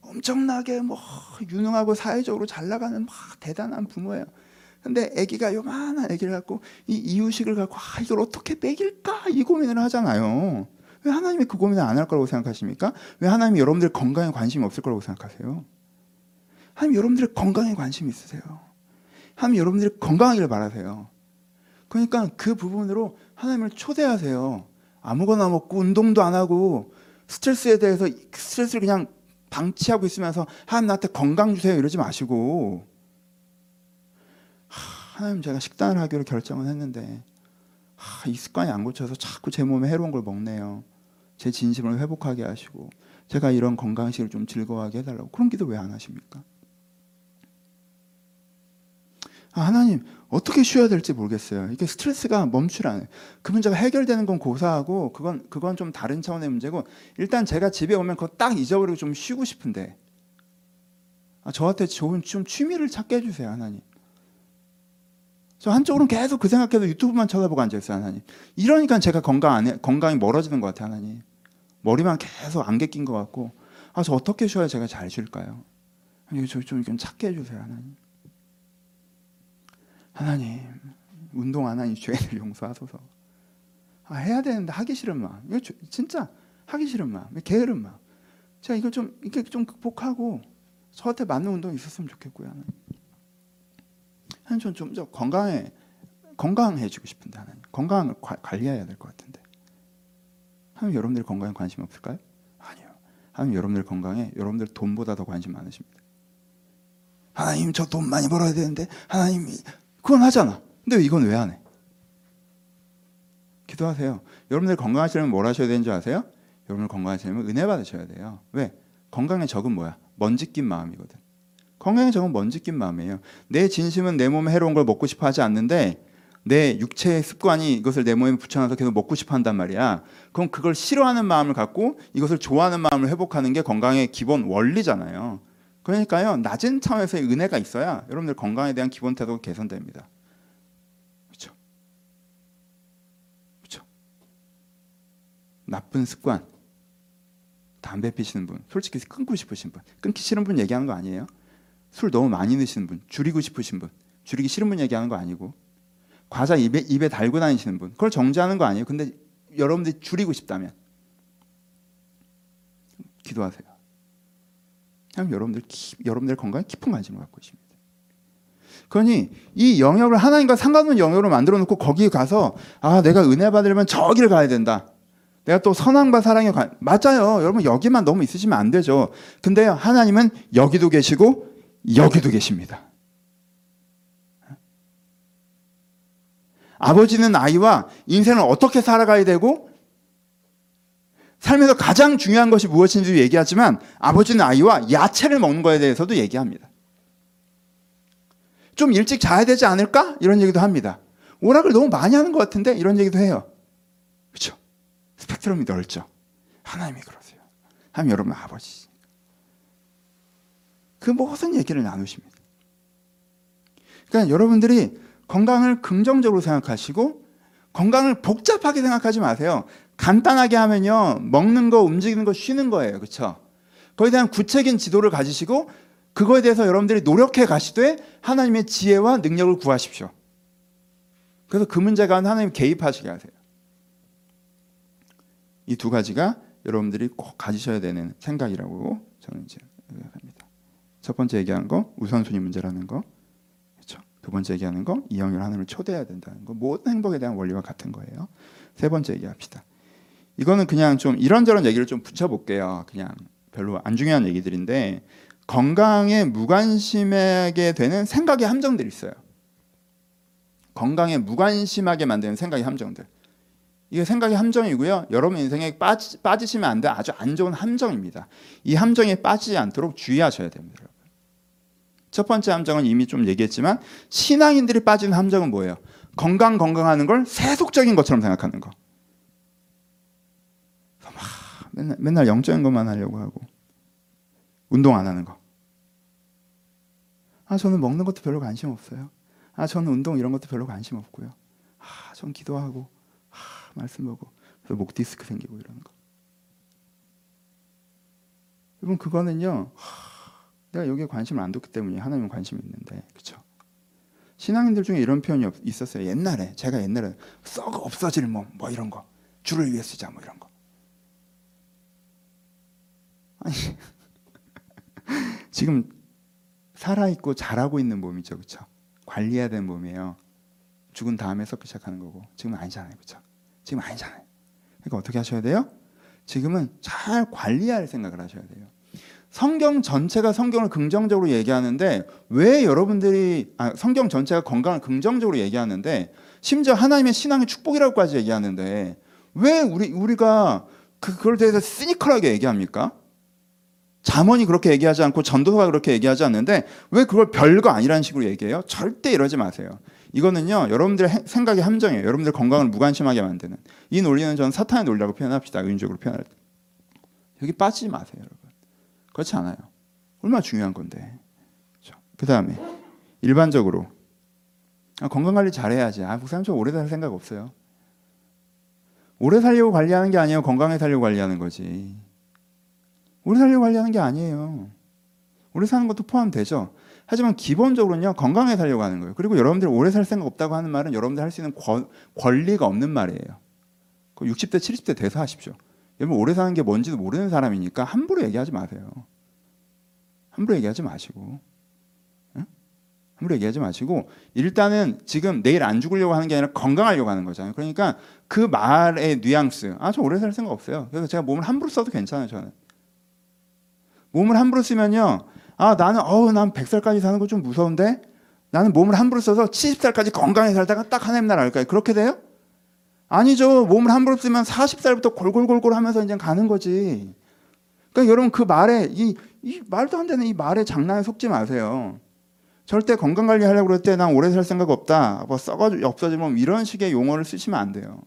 엄청나게 뭐 유능하고 사회적으로 잘 나가는 막 대단한 부모예요. 근데 아기가 요만한 아기를 갖고 이 이유식을 갖고 아 이걸 어떻게 먹일까 이 고민을 하잖아요. 왜 하나님이 그 고민을 안 할 거라고 생각하십니까? 왜 하나님이 여러분들 건강에 관심이 없을 거라고 생각하세요? 하나님 여러분들 건강에 관심 있으세요. 하나님 여러분들이 건강하기를 바라세요. 그러니까 그 부분으로 하나님을 초대하세요. 아무거나 먹고 운동도 안 하고 스트레스에 대해서 스트레스를 그냥 방치하고 있으면서 하나님 나한테 건강 주세요 이러지 마시고 하나님 제가 식단을 하기로 결정을 했는데 이 습관이 안 고쳐서 자꾸 제 몸에 해로운 걸 먹네요. 제 진심을 회복하게 하시고 제가 이런 건강식을 좀 즐거워하게 해달라고 그런 기도 왜 안 하십니까? 아, 하나님 어떻게 쉬어야 될지 모르겠어요. 이게 스트레스가 멈추라는 그 문제가 해결되는 건 고사하고 그건 그건 좀 다른 차원의 문제고 일단 제가 집에 오면 그거 딱 잊어버리고 좀 쉬고 싶은데 아, 저한테 좋은 좀 취미를 찾게 해주세요 하나님. 저 한쪽으로는 계속 그 생각해서 유튜브만 쳐다보고 앉아있어요 하나님. 이러니까 제가 건강 안 해, 건강이 멀어지는 것 같아요 하나님. 머리만 계속 안개 낀 것 같고 아 저 어떻게 쉬어야 제가 잘 쉴까요? 저좀 좀 찾게 해주세요 하나님. 하나님 운동 안 하니 죄를 용서하소서. 아, 해야 되는데 하기 싫은 마음. 이거 진짜 하기 싫은 마음, 게으른 마음. 제가 이걸 좀 이렇게 좀 극복하고 저한테 맞는 운동이 있었으면 좋겠고요. 하나님. 하나님 좀더 건강해 건강해지고 싶은데 하나님 건강을 과, 관리해야 될 것 같은데. 하나님 여러분들 건강에 관심 없을까요? 아니요. 하나님 여러분들 건강에 여러분들 돈보다 더 관심 많으십니다. 하나님 저 돈 많이 벌어야 되는데 하나님 그건 하잖아. 근데 이건 왜 안 해? 기도하세요. 여러분들 건강하시려면 뭘 하셔야 되는지 아세요? 여러분들 건강하시려면 은혜 받으셔야 돼요. 왜? 건강의 적은 뭐야? 먼지 낀 마음이거든. 건강의 적은 먼지 낀 마음이에요. 내 진심은 내 몸에 해로운 걸 먹고 싶어 하지 않는데 내 육체의 습관이 이것을 내 몸에 붙여놔서 계속 먹고 싶어 한단 말이야. 그럼 그걸 싫어하는 마음을 갖고 이것을 좋아하는 마음을 회복하는 게 건강의 기본 원리잖아요. 그러니까요 낮은 차원에서의 은혜가 있어야 여러분들 건강에 대한 기본 태도가 개선됩니다. 그렇죠? 그렇죠? 나쁜 습관, 담배 피시는 분, 솔직히 끊고 싶으신 분, 끊기 싫은 분 얘기하는 거 아니에요? 술 너무 많이 드시는 분, 줄이고 싶으신 분, 줄이기 싫은 분 얘기하는 거 아니고 과자 입에 입에 달고 다니시는 분, 그걸 정지하는 거 아니에요? 근데 여러분들이 줄이고 싶다면 기도하세요. 하나님 여러분들 여러분들 건강에 깊은 관심을 갖고 있습니다. 그러니 이 영역을 하나님과 상관없는 영역으로 만들어 놓고 거기에 가서 아 내가 은혜 받으려면 저기를 가야 된다. 내가 또 선함과 사랑에 관 맞아요. 여러분 여기만 너무 있으시면 안 되죠. 근데 하나님은 여기도 계시고 여기도 계십니다. 아버지는 아이와 인생을 어떻게 살아가야 되고 삶에서 가장 중요한 것이 무엇인지 얘기하지만 아버지는 아이와 야채를 먹는 것에 대해서도 얘기합니다. 좀 일찍 자야 되지 않을까? 이런 얘기도 합니다. 오락을 너무 많이 하는 것 같은데 이런 얘기도 해요. 그렇죠? 스펙트럼이 넓죠. 하나님이 그러세요. 하나님 여러분 아버지. 그 무슨 얘기를 나누십니다. 그러니까 여러분들이 건강을 긍정적으로 생각하시고 건강을 복잡하게 생각하지 마세요. 간단하게 하면요. 먹는 거, 움직이는 거, 쉬는 거예요. 그렇죠? 거기에 대한 구체적인 지도를 가지시고 그거에 대해서 여러분들이 노력해 가시되 하나님의 지혜와 능력을 구하십시오. 그래서 그 문제가 하나님 개입하시게 하세요. 이 두 가지가 여러분들이 꼭 가지셔야 되는 생각이라고 저는 이제 생각합니다. 첫 번째 얘기하는 거 우선순위 문제라는 거. 그렇죠? 두 번째 얘기하는 거 이영을 하나님을 초대해야 된다는 거. 모든 행복에 대한 원리와 같은 거예요. 세 번째 얘기합시다. 이거는 그냥 좀 이런저런 얘기를 좀 붙여볼게요. 그냥 별로 안 중요한 얘기들인데 건강에 무관심하게 되는 생각의 함정들이 있어요. 건강에 무관심하게 만드는 생각의 함정들. 이게 생각의 함정이고요. 여러분 인생에 빠지, 빠지시면 안 돼. 아주 안 좋은 함정입니다. 이 함정에 빠지지 않도록 주의하셔야 됩니다. 첫 번째 함정은 이미 좀 얘기했지만 신앙인들이 빠지는 함정은 뭐예요? 건강 건강하는 걸 세속적인 것처럼 생각하는 거. 맨날, 맨날 영적인 것만 하려고 하고 운동 안 하는 거. 아 저는 먹는 것도 별로 관심 없어요. 아 저는 운동 이런 것도 별로 관심 없고요. 아 전 기도하고 아, 말씀 보고 목 디스크 생기고 이러는 거. 여러분 그거는요. 하, 내가 여기에 관심을 안 뒀기 때문에 하나님 관심이 있는데 그렇죠. 신앙인들 중에 이런 표현이 없, 있었어요. 옛날에 제가 옛날에 썩어 없어질 몸뭐 이런 거 주를 위해 쓰자 뭐 이런 거. 아니 지금 살아 있고 잘하고 있는 몸이죠, 그렇죠? 관리해야 되는 몸이에요. 죽은 다음에 썩기 시작하는 거고 지금은 아니잖아요, 그렇죠? 지금 아니잖아요. 그러니까 어떻게 하셔야 돼요? 지금은 잘 관리할 생각을 하셔야 돼요. 성경 전체가 성경을 긍정적으로 얘기하는데 왜 여러분들이 아, 성경 전체가 건강을 긍정적으로 얘기하는데 심지어 하나님의 신앙의 축복이라고까지 얘기하는데 왜 우리 우리가 그- 그걸 대해서 시니컬하게 얘기합니까? 잠언이 그렇게 얘기하지 않고 전도서가 그렇게 얘기하지 않는데 왜 그걸 별거 아니라는 식으로 얘기해요? 절대 이러지 마세요. 이거는요 여러분들의 해- 생각의 함정이에요. 여러분들 건강을 무관심하게 만드는 이 논리는 저는 사탄의 논리라고 표현합시다. 의인적으로 표현할 때 여기 빠지지 마세요, 여러분. 그렇지 않아요. 얼마나 중요한 건데. 그 다음에 일반적으로 아, 건강 관리 잘해야지. 아, 목사님 저 오래 살 생각 없어요. 오래 살려고 관리하는 게 아니에요. 건강에 살려고 관리하는 거지. 오래 살려고 관리하는 게 아니에요. 오래 사는 것도 포함되죠. 하지만 기본적으로는요 건강에 살려고 하는 거예요. 그리고 여러분들 오래 살 생각 없다고 하는 말은 여러분들 할 수 있는 권, 권리가 없는 말이에요. 그 60대 70대 돼서 하십시오. 여러분 오래 사는 게 뭔지도 모르는 사람이니까 함부로 얘기하지 마세요. 함부로 얘기하지 마시고, 응? 함부로 얘기하지 마시고 일단은 지금 내일 안 죽으려고 하는 게 아니라 건강하려고 하는 거잖아요. 그러니까 그 말의 뉘앙스, 아 저 오래 살 생각 없어요. 그래서 제가 몸을 함부로 써도 괜찮아요. 저는 몸을 함부로 쓰면요, 아 나는 어우 난 100살까지 사는 거 좀 무서운데 나는 몸을 함부로 써서 70살까지 건강히 살다가 딱 하나님 나라 갈까요? 그렇게 돼요? 아니죠. 몸을 함부로 쓰면 40살부터 골골골골 하면서 이제 가는 거지. 그러니까 여러분 그 말에 이, 이 말도 안 되는 이 말에 장난에 속지 마세요. 절대 건강 관리하려고 그럴 때 난 오래 살 생각 없다. 뭐 썩어 없어지면 이런 식의 용어를 쓰시면 안 돼요.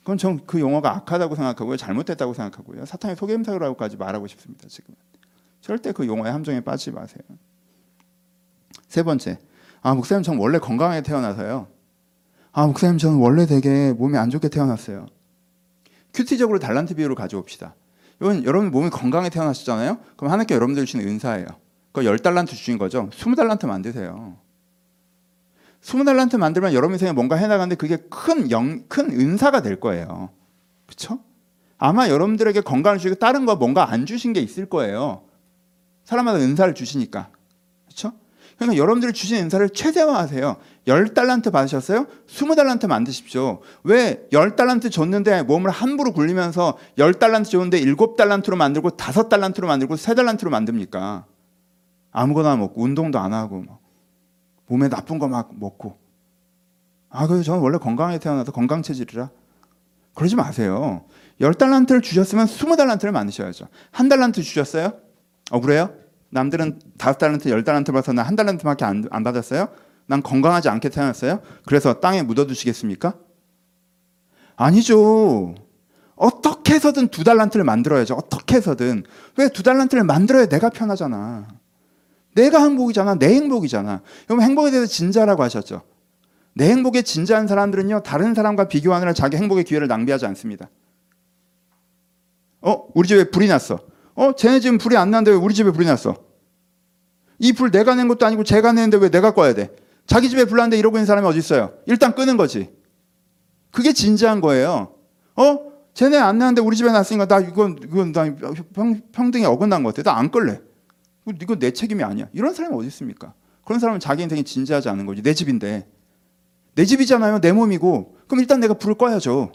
그건 전 그 용어가 악하다고 생각하고요. 잘못됐다고 생각하고요. 사탄의 속임수라고까지 말하고 싶습니다. 지금 절대 그 용어의 함정에 빠지지 마세요. 세 번째, 아 목사님 전 원래 건강하게 태어나서요. 아 목사님 저는 원래 되게 몸이 안 좋게 태어났어요. 큐티적으로 달란트 비율을 가져옵시다. 이건 여러분 몸이 건강하게 태어나셨잖아요. 그럼 하나님께 여러분들 주신 은사예요. 그열 달란트 주신 거죠. 스무 달란트 만드세요. 스무 달란트 만들면 여러분 인생에 뭔가 해나가는데 그게 큰, 영, 큰 은사가 될 거예요. 그렇죠? 아마 여러분들에게 건강을 주시고 다른 거 뭔가 안 주신 게 있을 거예요. 사람마다 은사를 주시니까. 그렇죠? 그러니까 여러분들이 주신 은사를 최대화하세요. 열 달란트 받으셨어요? 스무 달란트 만드십시오. 왜열 달란트 줬는데 몸을 함부로 굴리면서 열 달란트 줬는데 일곱 달란트로 만들고 다섯 달란트로 만들고 세 달란트로 만듭니까? 아무거나 먹고 운동도 안 하고 막 몸에 나쁜 거 막 먹고. 아, 그래서 저는 원래 건강하게 태어나서 건강 체질이라. 그러지 마세요. 열 달란트를 주셨으면 스무 달란트를 만드셔야죠. 한 달란트 주셨어요? 억울해요? 남들은 다섯 달란트, 열 달란트 받아서 난한 달란트밖에 안, 안 받았어요? 난 건강하지 않게 태어났어요? 그래서 땅에 묻어두시겠습니까? 아니죠. 어떻게 해서든 두 달란트를 만들어야죠. 어떻게 해서든. 왜 두 달란트를 만들어야 내가 편하잖아. 내가 행복이잖아. 내 행복이잖아. 여러분 행복에 대해서 진지하라고 하셨죠. 내 행복에 진지한 사람들은요. 다른 사람과 비교하느라 자기 행복의 기회를 낭비하지 않습니다. 어? 우리 집에 불이 났어. 어? 쟤네 집은 불이 안 나는데 왜 우리 집에 불이 났어? 이 불 내가 낸 것도 아니고 제가 냈는데 왜 내가 꺼야 돼? 자기 집에 불 났는데 이러고 있는 사람이 어디 있어요? 일단 끄는 거지. 그게 진지한 거예요. 어? 쟤네 안 나는데 우리 집에 났으니까 나 이건 이건 나 평, 평등에 어긋난 것 같아. 나 안 끌래. 이건 내 책임이 아니야. 이런 사람이 어디 있습니까? 그런 사람은 자기 인생이 진지하지 않은 거지. 내 집인데. 내 집이잖아요. 내 몸이고. 그럼 일단 내가 불을 꺼야죠.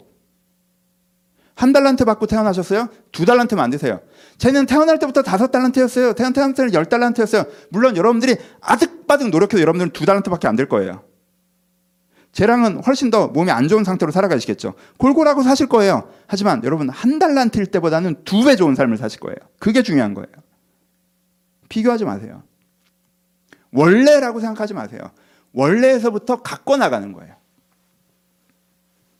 한 달란트 받고 태어나셨어요? 두 달란트 만드세요. 쟤는 태어날 때부터 다섯 달란트였어요. 태어날 때는 열 달란트였어요. 물론 여러분들이 아득바득 노력해도 여러분들은 두 달란트밖에 안 될 거예요. 쟤랑은 훨씬 더 몸이 안 좋은 상태로 살아가시겠죠. 골골하고 사실 거예요. 하지만 여러분 한 달란트일 때보다는 두 배 좋은 삶을 사실 거예요. 그게 중요한 거예요. 비교하지 마세요. 원래라고 생각하지 마세요. 원래에서부터 갖고 나가는 거예요.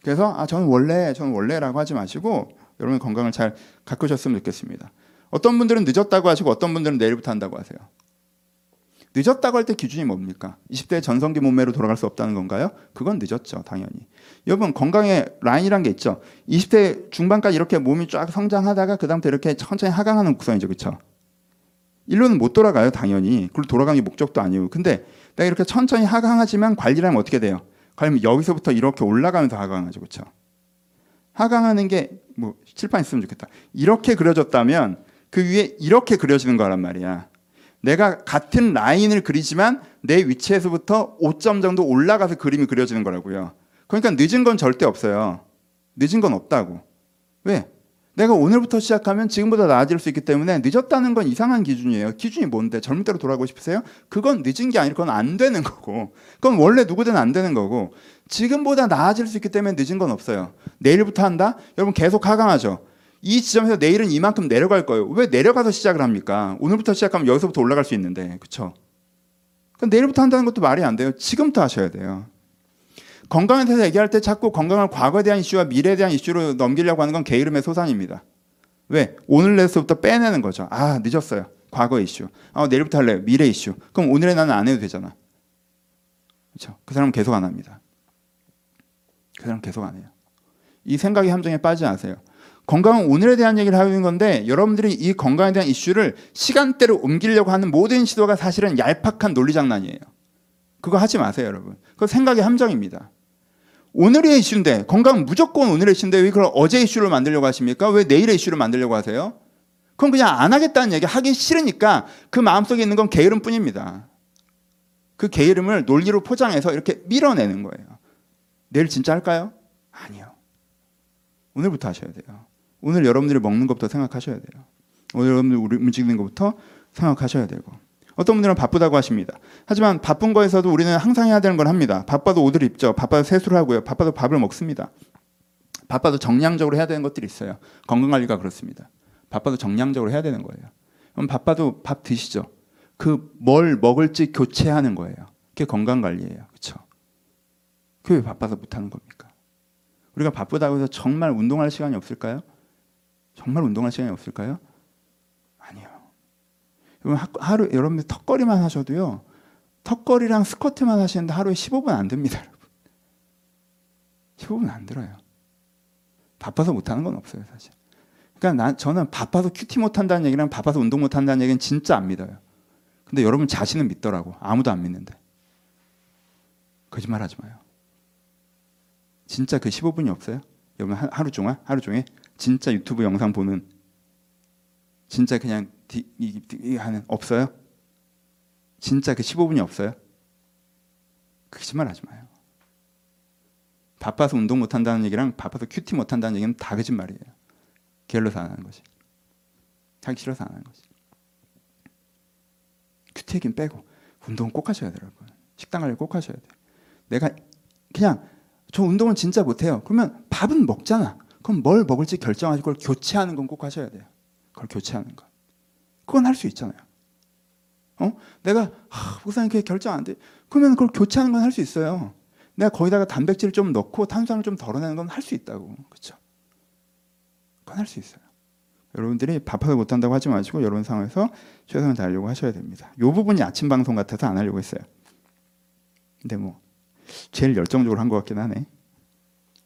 그래서 아 저는 원래 저는 원래라고 하지 마시고 여러분 건강을 잘 가꾸셨으면 좋겠습니다. 어떤 분들은 늦었다고 하시고 어떤 분들은 내일부터 한다고 하세요. 늦었다고 할 때 기준이 뭡니까? 20대 전성기 몸매로 돌아갈 수 없다는 건가요? 그건 늦었죠, 당연히. 여러분 건강의 라인이란 게 있죠. 20대 중반까지 이렇게 몸이 쫙 성장하다가 그 다음부터 이렇게 천천히 하강하는 구성이죠, 그렇죠? 일로는 못 돌아가요, 당연히. 그리고 돌아가는 게 목적도 아니고. 근데 내가 이렇게 천천히 하강하지만 관리를 하면 어떻게 돼요? 관리하면 여기서부터 이렇게 올라가면서 하강하죠, 그렇죠? 하강하는 게 뭐 칠판 있으면 좋겠다. 이렇게 그려졌다면 그 위에 이렇게 그려지는 거란 말이야. 내가 같은 라인을 그리지만 내 위치에서부터 5점 정도 올라가서 그림이 그려지는 거라고요. 그러니까 늦은 건 절대 없어요. 늦은 건 없다고. 왜? 내가 오늘부터 시작하면 지금보다 나아질 수 있기 때문에 늦었다는 건 이상한 기준이에요. 기준이 뭔데? 젊을 때로 돌아가고 싶으세요? 그건 늦은 게 아니라 그건 안 되는 거고. 그건 원래 누구든 안 되는 거고. 지금보다 나아질 수 있기 때문에 늦은 건 없어요. 내일부터 한다? 여러분 계속 하강하죠. 이 지점에서 내일은 이만큼 내려갈 거예요. 왜 내려가서 시작을 합니까? 오늘부터 시작하면 여기서부터 올라갈 수 있는데. 그렇죠? 그럼 내일부터 한다는 것도 말이 안 돼요. 지금부터 하셔야 돼요. 건강에 대해서 얘기할 때 자꾸 건강을 과거에 대한 이슈와 미래에 대한 이슈로 넘기려고 하는 건 게으름의 소산입니다. 왜? 오늘 내서부터 빼내는 거죠. 아, 늦었어요. 과거 이슈. 아, 내일부터 할래요. 미래 이슈. 그럼 오늘에 나는 안 해도 되잖아. 그렇죠? 그 사람은 계속 안 합니다. 그 사람 은 계속 안 해요. 이 생각의 함정에 빠지지 않으세요. 건강은 오늘에 대한 얘기를 하는 건데 여러분들이 이 건강에 대한 이슈를 시간대로 옮기려고 하는 모든 시도가 사실은 얄팍한 논리 장난이에요. 그거 하지 마세요, 여러분. 그거 생각의 함정입니다. 오늘의 이슈인데 건강 무조건 오늘의 이슈인데 왜 그걸 어제 이슈로 만들려고 하십니까? 왜 내일의 이슈로 만들려고 하세요? 그럼 그냥 안 하겠다는 얘기 하기 싫으니까 그 마음속에 있는 건 게으름 뿐입니다. 그 게으름을 논리로 포장해서 이렇게 밀어내는 거예요. 내일 진짜 할까요? 아니요. 오늘부터 하셔야 돼요. 오늘 여러분들이 먹는 것부터 생각하셔야 돼요. 오늘 여러분들 우리 움직이는 것부터 생각하셔야 되고. 어떤 분들은 바쁘다고 하십니다. 하지만 바쁜 거에서도 우리는 항상 해야 되는 걸 합니다. 바빠도 옷을 입죠. 바빠도 세수를 하고요. 바빠도 밥을 먹습니다. 바빠도 정량적으로 해야 되는 것들이 있어요. 건강 관리가 그렇습니다. 바빠도 정량적으로 해야 되는 거예요. 그럼 바빠도 밥 드시죠. 그 뭘 먹을지 교체하는 거예요. 그게 건강 관리예요. 그렇죠? 그게 왜 바빠서 못 하는 겁니까? 우리가 바쁘다고 해서 정말 운동할 시간이 없을까요? 정말 운동할 시간이 없을까요? 하루 여러분들 턱걸이만 하셔도요. 턱걸이랑 스쿼트만 하시는데 하루에 15분 안 됩니다, 여러분. 15분 안 들어요. 바빠서 못 하는 건 없어요, 사실. 그러니까 난 저는 바빠서 큐티 못 한다는 얘기랑 바빠서 운동 못 한다는 얘기는 진짜 안 믿어요. 근데 여러분 자신은 믿더라고. 아무도 안 믿는데. 거짓말 하지 마요. 진짜 그 15분이 없어요? 여러분 하루 종일 하루 종일 진짜 유튜브 영상 보는 진짜 그냥 디, 이, 이 하는 없어요? 진짜 그 15분이 없어요? 거짓말 하지 마요. 바빠서 운동 못 한다는 얘기랑 바빠서 QT 못 한다는 얘기는 다 거짓말이에요. 게을러서 안 하는 거지. 하기 싫어서 안 하는 거지. QT 얘기는 빼고 운동은 꼭 하셔야 돼요, 여러분. 식단 관리 꼭 하셔야 돼요. 내가 그냥 저 운동은 진짜 못해요. 그러면 밥은 먹잖아. 그럼 뭘 먹을지 결정하시고 그걸 교체하는 건 꼭 하셔야 돼요. 그걸 교체하는 거. 그건 할 수 있잖아요. 어? 내가 하, 목사님 그게 결정 안 돼. 그러면 그걸 교체하는 건 할 수 있어요. 내가 거기다가 단백질 좀 넣고 탄수화물 좀 덜어내는 건 할 수 있다고. 그렇죠? 그건 할 수 있어요. 여러분들이 바빠서 못한다고 하지 마시고 이런 상황에서 최선을 다하려고 하셔야 됩니다. 이 부분이 아침 방송 같아서 안 하려고 했어요. 근데 뭐 제일 열정적으로 한 것 같긴 하네.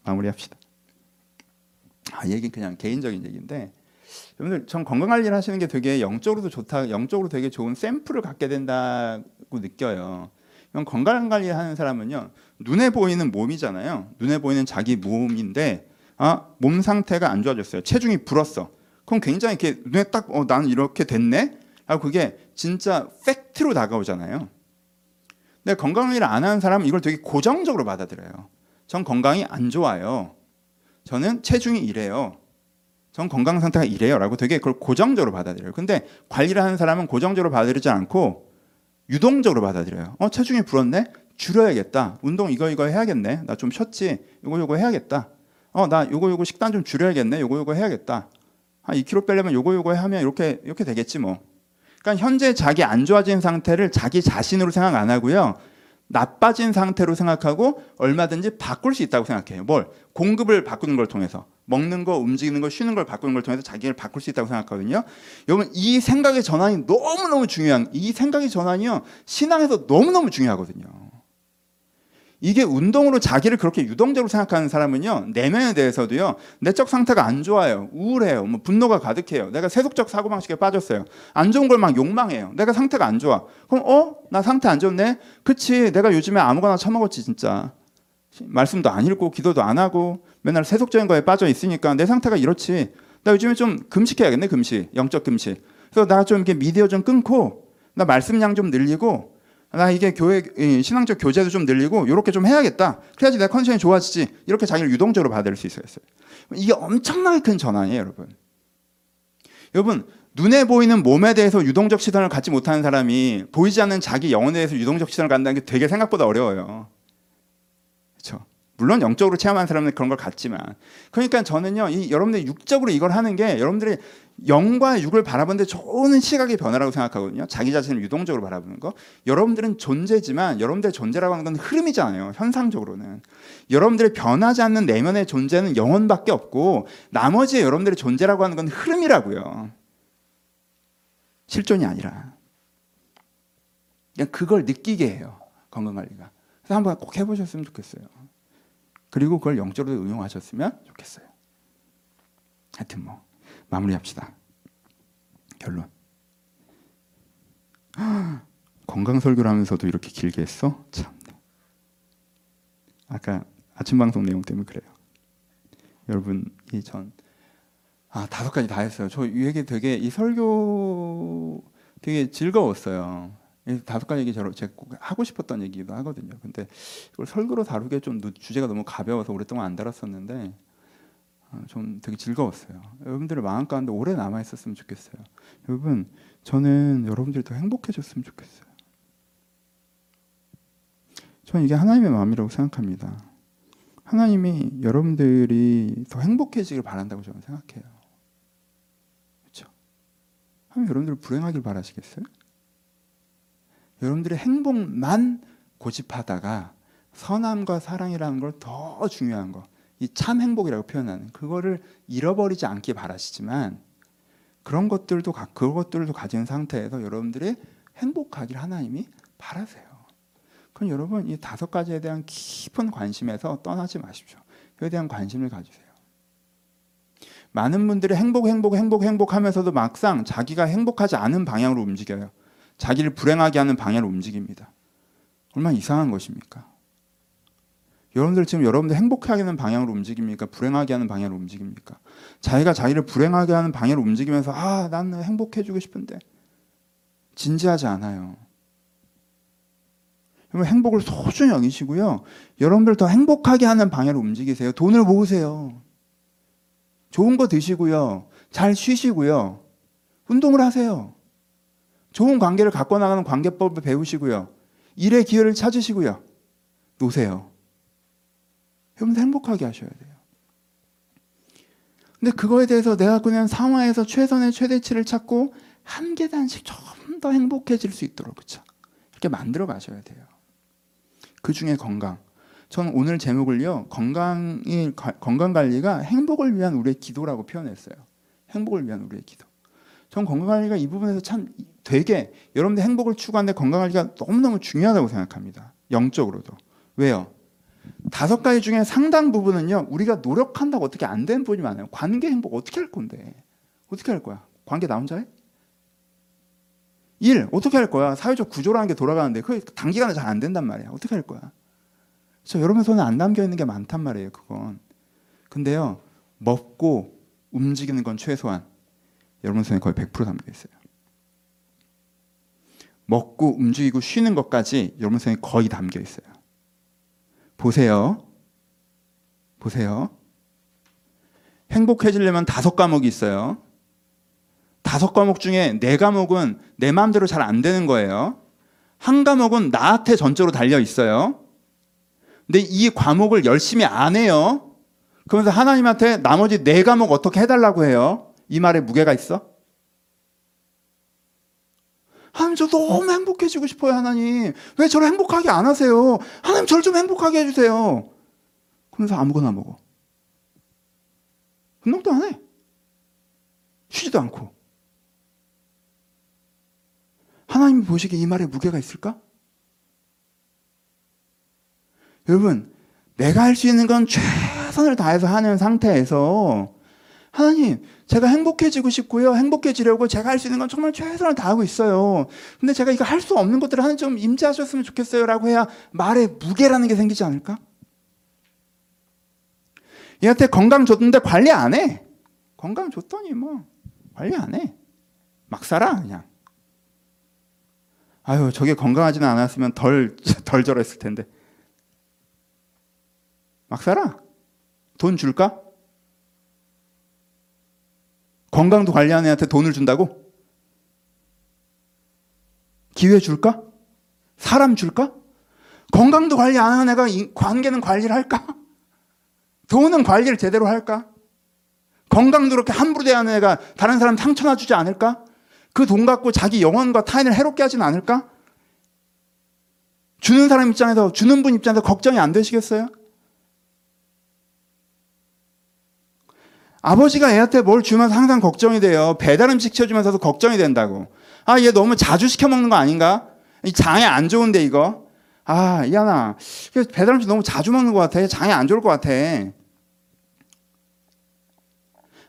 마무리합시다. 아, 얘기는 그냥 개인적인 얘기인데 여러분들 전 건강 관리를 하시는 게 되게 영적으로도 좋다, 영적으로 되게 좋은 샘플을 갖게 된다고 느껴요. 이건 건강 관리하는 사람은요 눈에 보이는 몸이잖아요. 눈에 보이는 자기 몸인데 아, 몸 상태가 안 좋아졌어요. 체중이 불었어. 그럼 굉장히 이렇게 눈에 딱 어, 나는 이렇게 됐네. 하고 그게 진짜 팩트로 다가오잖아요. 근데 건강 관리를 안 하는 사람은 이걸 되게 고정적으로 받아들여요. 전 건강이 안 좋아요. 저는 체중이 이래요. 전 건강 상태가 이래요라고 되게 그걸 고정적으로 받아들여요. 근데 관리를 하는 사람은 고정적으로 받아들이지 않고 유동적으로 받아들여요. 어 체중이 불었네. 줄여야겠다. 운동 이거 이거 해야겠네. 나 좀 쉬었지. 이거 이거 해야겠다. 어나 이거 이거 식단 좀 줄여야겠네. 이거 이거 해야겠다. 한 2kg 빼려면 이거 이거 하면 이렇게 이렇게 되겠지 뭐. 그러니까 현재 자기 안 좋아진 상태를 자기 자신으로 생각 안 하고요. 나빠진 상태로 생각하고 얼마든지 바꿀 수 있다고 생각해요. 뭘? 공급을 바꾸는 걸 통해서 먹는 거, 움직이는 거, 쉬는 걸 바꾸는 걸 통해서 자기를 바꿀 수 있다고 생각하거든요. 여러분 이 생각의 전환이 너무 너무 중요한 이 생각의 전환이요 신앙에서 너무 너무 중요하거든요. 이게 운동으로 자기를 그렇게 유동적으로 생각하는 사람은요 내면에 대해서도요 내적 상태가 안 좋아요. 우울해요. 뭐 분노가 가득해요. 내가 세속적 사고방식에 빠졌어요. 안 좋은 걸 막 욕망해요. 내가 상태가 안 좋아. 그럼 어? 나 상태 안 좋네? 그치. 내가 요즘에 아무거나 처먹었지 진짜. 말씀도 안 읽고 기도도 안 하고 맨날 세속적인 거에 빠져 있으니까 내 상태가 이렇지. 나 요즘에 좀 금식해야겠네 금식. 영적 금식. 그래서 나 좀 이렇게 미디어 좀 끊고 나 말씀량 좀 늘리고 나 이게 교회 신앙적 교제도 좀 늘리고 이렇게 좀 해야겠다. 그래야지 내 컨디션이 좋아지지. 이렇게 자기를 유동적으로 받을 수 있어요. 이게 엄청나게 큰 전환이에요, 여러분. 여러분 눈에 보이는 몸에 대해서 유동적 시선을 갖지 못하는 사람이 보이지 않는 자기 영혼에 대해서 유동적 시선을 갖는다는 게 되게 생각보다 어려워요. 그렇죠? 물론 영적으로 체험한 사람은 그런 걸 갖지만 그러니까 저는요 이 여러분들이 육적으로 이걸 하는 게 여러분들이 영과 육을 바라보는데 좋은 시각의 변화라고 생각하거든요. 자기 자신을 유동적으로 바라보는 거. 여러분들은 존재지만 여러분들의 존재라고 하는 건 흐름이잖아요 현상적으로는. 여러분들의 변하지 않는 내면의 존재는 영혼밖에 없고 나머지 여러분들의 존재라고 하는 건 흐름이라고요. 실존이 아니라. 그냥 그걸 느끼게 해요 건강관리가. 그래서 한번 꼭 해보셨으면 좋겠어요. 그리고 그걸 영적으로 응용하셨으면 좋겠어요. 하여튼 뭐 마무리합시다. 결론. 건강 설교를 하면서도 이렇게 길게 했어? 참. 아까 아침 방송 내용 때문에 그래요. 여러분 이전 아 다섯 가지 다 했어요. 저 이 얘기 되게 이 설교 되게 즐거웠어요. 다섯 가지 얘기 제가 하고 싶었던 얘기도 하거든요. 근데 이걸 설교로 다루기에 좀 주제가 너무 가벼워서 오랫동안 안 다뤘었는데 어, 좀 되게 즐거웠어요. 여러분들의 마음 가운데 오래 남아 있었으면 좋겠어요. 여러분, 저는 여러분들이 더 행복해졌으면 좋겠어요. 저는 이게 하나님의 마음이라고 생각합니다. 하나님이 여러분들이 더 행복해지길 바란다고 저는 생각해요. 그렇죠? 하나님 여러분들 불행하길 바라시겠어요? 여러분들의 행복만 고집하다가 선함과 사랑이라는 걸 더 중요한 거, 이 참 행복이라고 표현하는 그거를 잃어버리지 않기 바라시지만 그런 것들도 그것들도 가진 상태에서 여러분들이 행복하길 하나님이 바라세요. 그럼 여러분 이 다섯 가지에 대한 깊은 관심에서 떠나지 마십시오. 그에 대한 관심을 가지세요. 많은 분들이 행복, 행복, 행복, 행복하면서도 막상 자기가 행복하지 않은 방향으로 움직여요. 자기를 불행하게 하는 방향으로 움직입니다. 얼마나 이상한 것입니까? 여러분들 지금 여러분들 행복하게 하는 방향으로 움직입니까? 불행하게 하는 방향으로 움직입니까? 자기가 자기를 불행하게 하는 방향으로 움직이면서 아, 나는 행복해지고 싶은데 진지하지 않아요. 여러분 행복을 소중히 여기시고요. 여러분들 더 행복하게 하는 방향으로 움직이세요. 돈을 모으세요. 좋은 거 드시고요. 잘 쉬시고요. 운동을 하세요. 좋은 관계를 갖고 나가는 관계법을 배우시고요. 일의 기회를 찾으시고요. 노세요. 여러분들 행복하게 하셔야 돼요. 근데 그거에 대해서 내가 그냥 상황에서 최선의 최대치를 찾고 한 계단씩 좀더 행복해질 수 있도록 그렇죠. 이렇게 만들어 가셔야 돼요. 그 중에 건강. 저는 오늘 제목을요 건강이 건강 관리가 행복을 위한 우리의 기도라고 표현했어요. 행복을 위한 우리의 기도. 전 건강 관리가 이 부분에서 참 되게 여러분들 행복을 추구하는데 건강 관리가 너무너무 중요하다고 생각합니다. 영적으로도. 왜요? 다섯 가지 중에 상당 부분은요, 우리가 노력한다고 어떻게 안 되는 부분이 많아요. 관계 행복 어떻게 할 건데? 어떻게 할 거야? 관계 나 혼자 해? 일, 어떻게 할 거야? 사회적 구조라는 게 돌아가는데, 그 단기간에 잘 안 된단 말이야. 어떻게 할 거야? 저 여러분 손에 안 담겨 있는 게 많단 말이에요, 그건. 근데요, 먹고 움직이는 건 최소한 여러분 손에 거의 100% 담겨 있어요. 먹고 움직이고 쉬는 것까지 여러분 손에 거의 담겨 있어요. 보세요. 보세요. 행복해지려면 다섯 과목이 있어요. 다섯 과목 중에 네 과목은 내 마음대로 잘 안 되는 거예요. 한 과목은 나한테 전적으로 달려 있어요. 근데 이 과목을 열심히 안 해요. 그러면서 하나님한테 나머지 네 과목 어떻게 해달라고 해요. 이 말에 무게가 있어? 하나님 저 너무 행복해지고 싶어요 하나님. 왜 저를 행복하게 안 하세요? 하나님 저를 좀 행복하게 해주세요. 그러면서 아무거나 먹어. 운동도 안 해. 쉬지도 않고. 하나님이 보시기에 이 말에 무게가 있을까? 여러분 내가 할 수 있는 건 최선을 다해서 하는 상태에서 하나님, 제가 행복해지고 싶고요. 행복해지려고 제가 할 수 있는 건 정말 최선을 다하고 있어요. 근데 제가 이거 할 수 없는 것들을 하나님 좀 임재하셨으면 좋겠어요. 라고 해야 말에 무게라는 게 생기지 않을까? 얘한테 건강 줬는데 관리 안 해. 건강 줬더니 뭐, 관리 안 해. 막 살아, 그냥. 아유, 저게 건강하지는 않았으면 덜, 덜 저랬을 텐데. 막 살아. 돈 줄까? 건강도 관리하는 애한테 돈을 준다고? 기회 줄까? 사람 줄까? 건강도 관리 안 하는 애가 관계는 관리를 할까? 돈은 관리를 제대로 할까? 건강도 그렇게 함부로 대하는 애가 다른 사람 상처나 주지 않을까? 그 돈 갖고 자기 영혼과 타인을 해롭게 하지는 않을까? 주는 사람 입장에서, 주는 분 입장에서 걱정이 안 되시겠어요? 아버지가 애한테 뭘 주면서 항상 걱정이 돼요. 배달 음식 시켜주면서도 걱정이 된다고. 아, 얘 너무 자주 시켜 먹는 거 아닌가? 이 장에 안 좋은데, 이거. 아, 이하나. 배달 음식 너무 자주 먹는 것 같아. 장에 안 좋을 것 같아.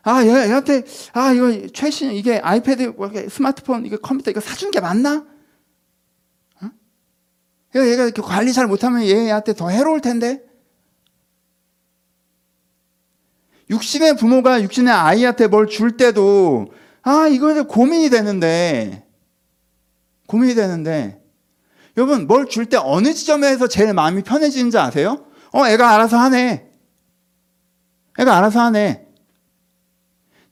아, 얘, 얘한테, 아, 이거 최신, 이게 아이패드, 뭐 스마트폰, 이게 컴퓨터, 이거 사주는 게 맞나? 어? 얘가 이렇게 관리 잘 못하면 얘한테 더 해로울 텐데? 육신의 부모가 육신의 아이한테 뭘 줄 때도 아 이거에 고민이 되는데 고민이 되는데. 여러분 뭘 줄 때 어느 지점에서 제일 마음이 편해지는지 아세요? 어 애가 알아서 하네. 애가 알아서 하네.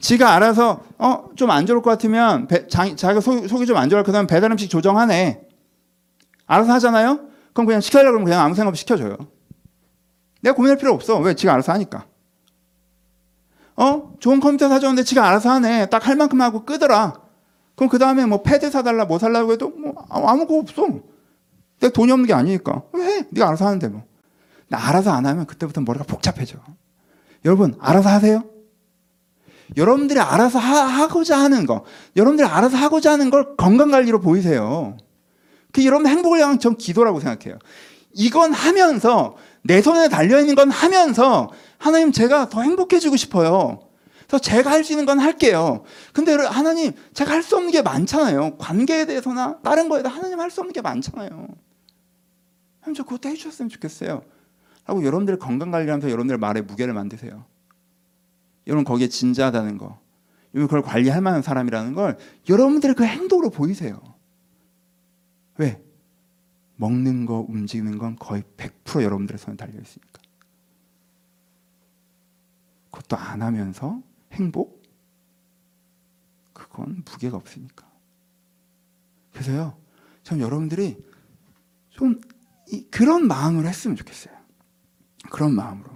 지가 알아서 어 좀 안 좋을 것 같으면 배, 자, 자기가 속, 속이 좀 안 좋을 그다음 배달 음식 조정하네. 알아서 하잖아요? 그럼 그냥 시켜려고 그러면 그냥 아무 생각 없이 시켜줘요. 내가 고민할 필요 없어. 왜 지가 알아서 하니까 어? 좋은 컴퓨터 사줬는데 지가 알아서 하네. 딱 할 만큼 하고 끄더라. 그럼 그 다음에 뭐 패드 사달라 뭐 살라고 해도 뭐 아무 거 없어. 내가 돈이 없는 게 아니니까. 왜 해? 네가 알아서 하는데 뭐. 나 알아서 안 하면 그때부터 머리가 복잡해져. 여러분 알아서 하세요. 여러분들이 알아서 하, 고자 하는 거, 여러분들이 알아서 하고자 하는 걸 건강관리로 보이세요. 그 여러분 행복을 향한 전 기도라고 생각해요. 이건 하면서 내 손에 달려 있는 건 하면서 하나님 제가 더 행복해지고 싶어요. 그래서 제가 할 수 있는 건 할게요. 근데 하나님 제가 할 수 없는 게 많잖아요. 관계에 대해서나 다른 거에도 하나님 할 수 없는 게 많잖아요. 하나님 저 그것도 해주셨으면 좋겠어요. 하고 여러분들 건강 관리하면서 여러분들 말에 무게를 만드세요. 여러분 거기에 진지하다는 거, 여러분 그걸 관리할 만한 사람이라는 걸 여러분들의 그 행동으로 보이세요. 왜? 먹는 거, 움직이는 건 거의 100% 여러분들의 손에 달려 있으니까. 그것도 안 하면서 행복? 그건 무게가 없으니까. 그래서요, 참 여러분들이 좀 그런 마음으로 했으면 좋겠어요. 그런 마음으로.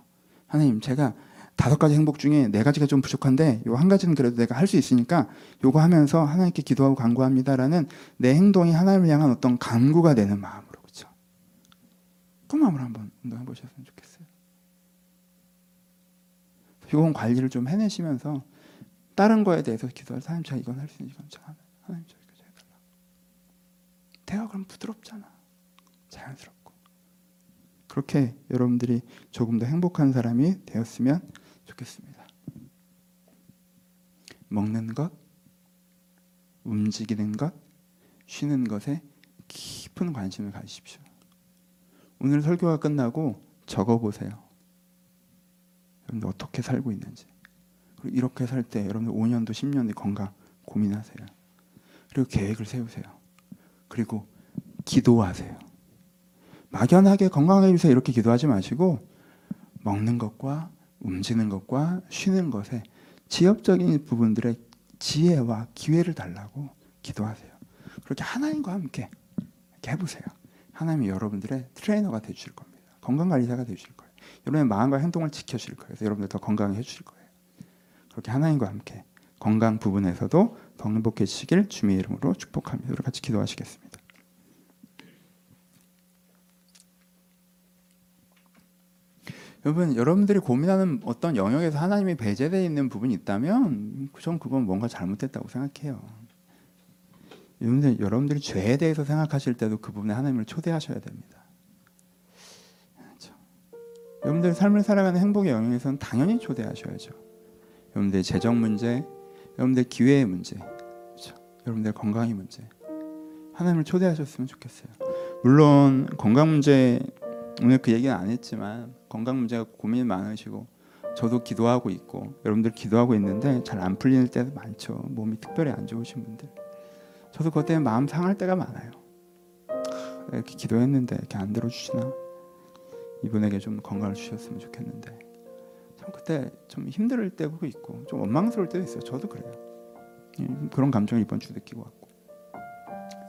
하나님, 제가 다섯 가지 행복 중에 네 가지가 좀 부족한데 요 한 가지는 그래도 내가 할 수 있으니까 요거 하면서 하나님께 기도하고 간구합니다라는 내 행동이 하나님을 향한 어떤 간구가 되는 마음 마음으로 한번 운동해 보셨으면 좋겠어요. 이건 관리를 좀 해내시면서 다른 거에 대해서 기도할 하나님 제가 이건 할 수 있는 이건 제가 하나님 저 이거 해달라. 대화 그럼 부드럽잖아. 자연스럽고. 그렇게 여러분들이 조금 더 행복한 사람이 되었으면 좋겠습니다. 먹는 것, 움직이는 것, 쉬는 것에 깊은 관심을 가지십시오. 오늘 설교가 끝나고 적어 보세요. 여러분들 어떻게 살고 있는지. 그리고 이렇게 살 때 여러분들 5년도 10년도 건강 고민하세요. 그리고 계획을 세우세요. 그리고 기도하세요. 막연하게 건강하게 해주세요 이렇게 기도하지 마시고 먹는 것과 움직이는 것과 쉬는 것에 지엽적인 부분들의 지혜와 기회를 달라고 기도하세요. 그렇게 하나님과 함께 해보세요. 하나님이 여러분들의 트레이너가 되주실 겁니다. 건강 관리사가 되주실 거예요. 여러분의 마음과 행동을 지켜 주실 거예요. 그래서 여러분들 더 건강해 주실 거예요. 그렇게 하나님과 함께 건강 부분에서도 더 행복해지시길 주님의 이름으로 축복합니다. 우리 같이 기도하시겠습니다. 여러분, 여러분들이 고민하는 어떤 영역에서 하나님이 배제되어 있는 부분이 있다면 전 그건 뭔가 잘못됐다고 생각해요. 여러분들, 여러분들이 죄에 대해서 생각하실 때도 그 부분에 하나님을 초대하셔야 됩니다. 그렇죠? 여러분들 삶을 살아가는 행복의 영역에서는 당연히 초대하셔야죠. 여러분들 재정 문제, 여러분들 기회의 문제, 그렇죠? 여러분들 건강의 문제, 하나님을 초대하셨으면 좋겠어요. 물론 건강 문제 오늘 그 얘기는 안 했지만 건강 문제가 고민이 많으시고 저도 기도하고 있고 여러분들 기도하고 있는데 잘 안 풀리는 때도 많죠. 몸이 특별히 안 좋으신 분들. 저도 그것 때문에 마음 상할 때가 많아요. 이렇게 기도했는데 이렇게 안 들어주시나? 이분에게 좀 건강을 주셨으면 좋겠는데 참 그때 좀 힘들 때도 있고 좀 원망스러울 때도 있어요. 저도 그래요. 예, 그런 감정을 이번 주 느끼고 왔고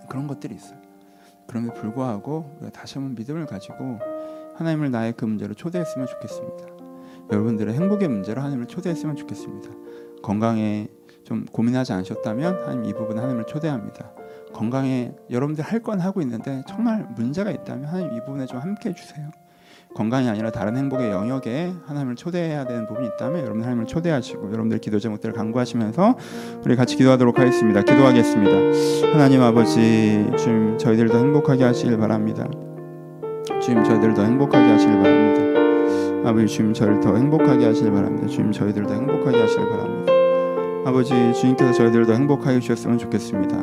그런 것들이 있어요. 그럼에도 불구하고 다시 한번 믿음을 가지고 하나님을 나의 그 문제로 초대했으면 좋겠습니다. 여러분들의 행복의 문제로 하나님을 초대했으면 좋겠습니다. 건강에 좀 고민하지 않으셨다면 하나님 이 부분 하나님을 초대합니다. 건강에 여러분들 할 건 하고 있는데 정말 문제가 있다면 하나님 이 부분에 좀 함께 해주세요. 건강이 아니라 다른 행복의 영역에 하나님을 초대해야 되는 부분이 있다면 여러분 하나님을 초대하시고 여러분들 기도 제목들을 강구하시면서 우리 같이 기도하도록 하겠습니다. 기도하겠습니다. 하나님 아버지 주님 저희들도 행복하게 하시길 바랍니다. 주님 저희들 더 행복하게 하시길 바랍니다. 아버지 주님 저를 더 행복하게 하시길 바랍니다. 주님 저희들 더 행복하게 하시길 바랍니다. 아버지 주님께서 저희들 더 행복하게 주셨으면 좋겠습니다.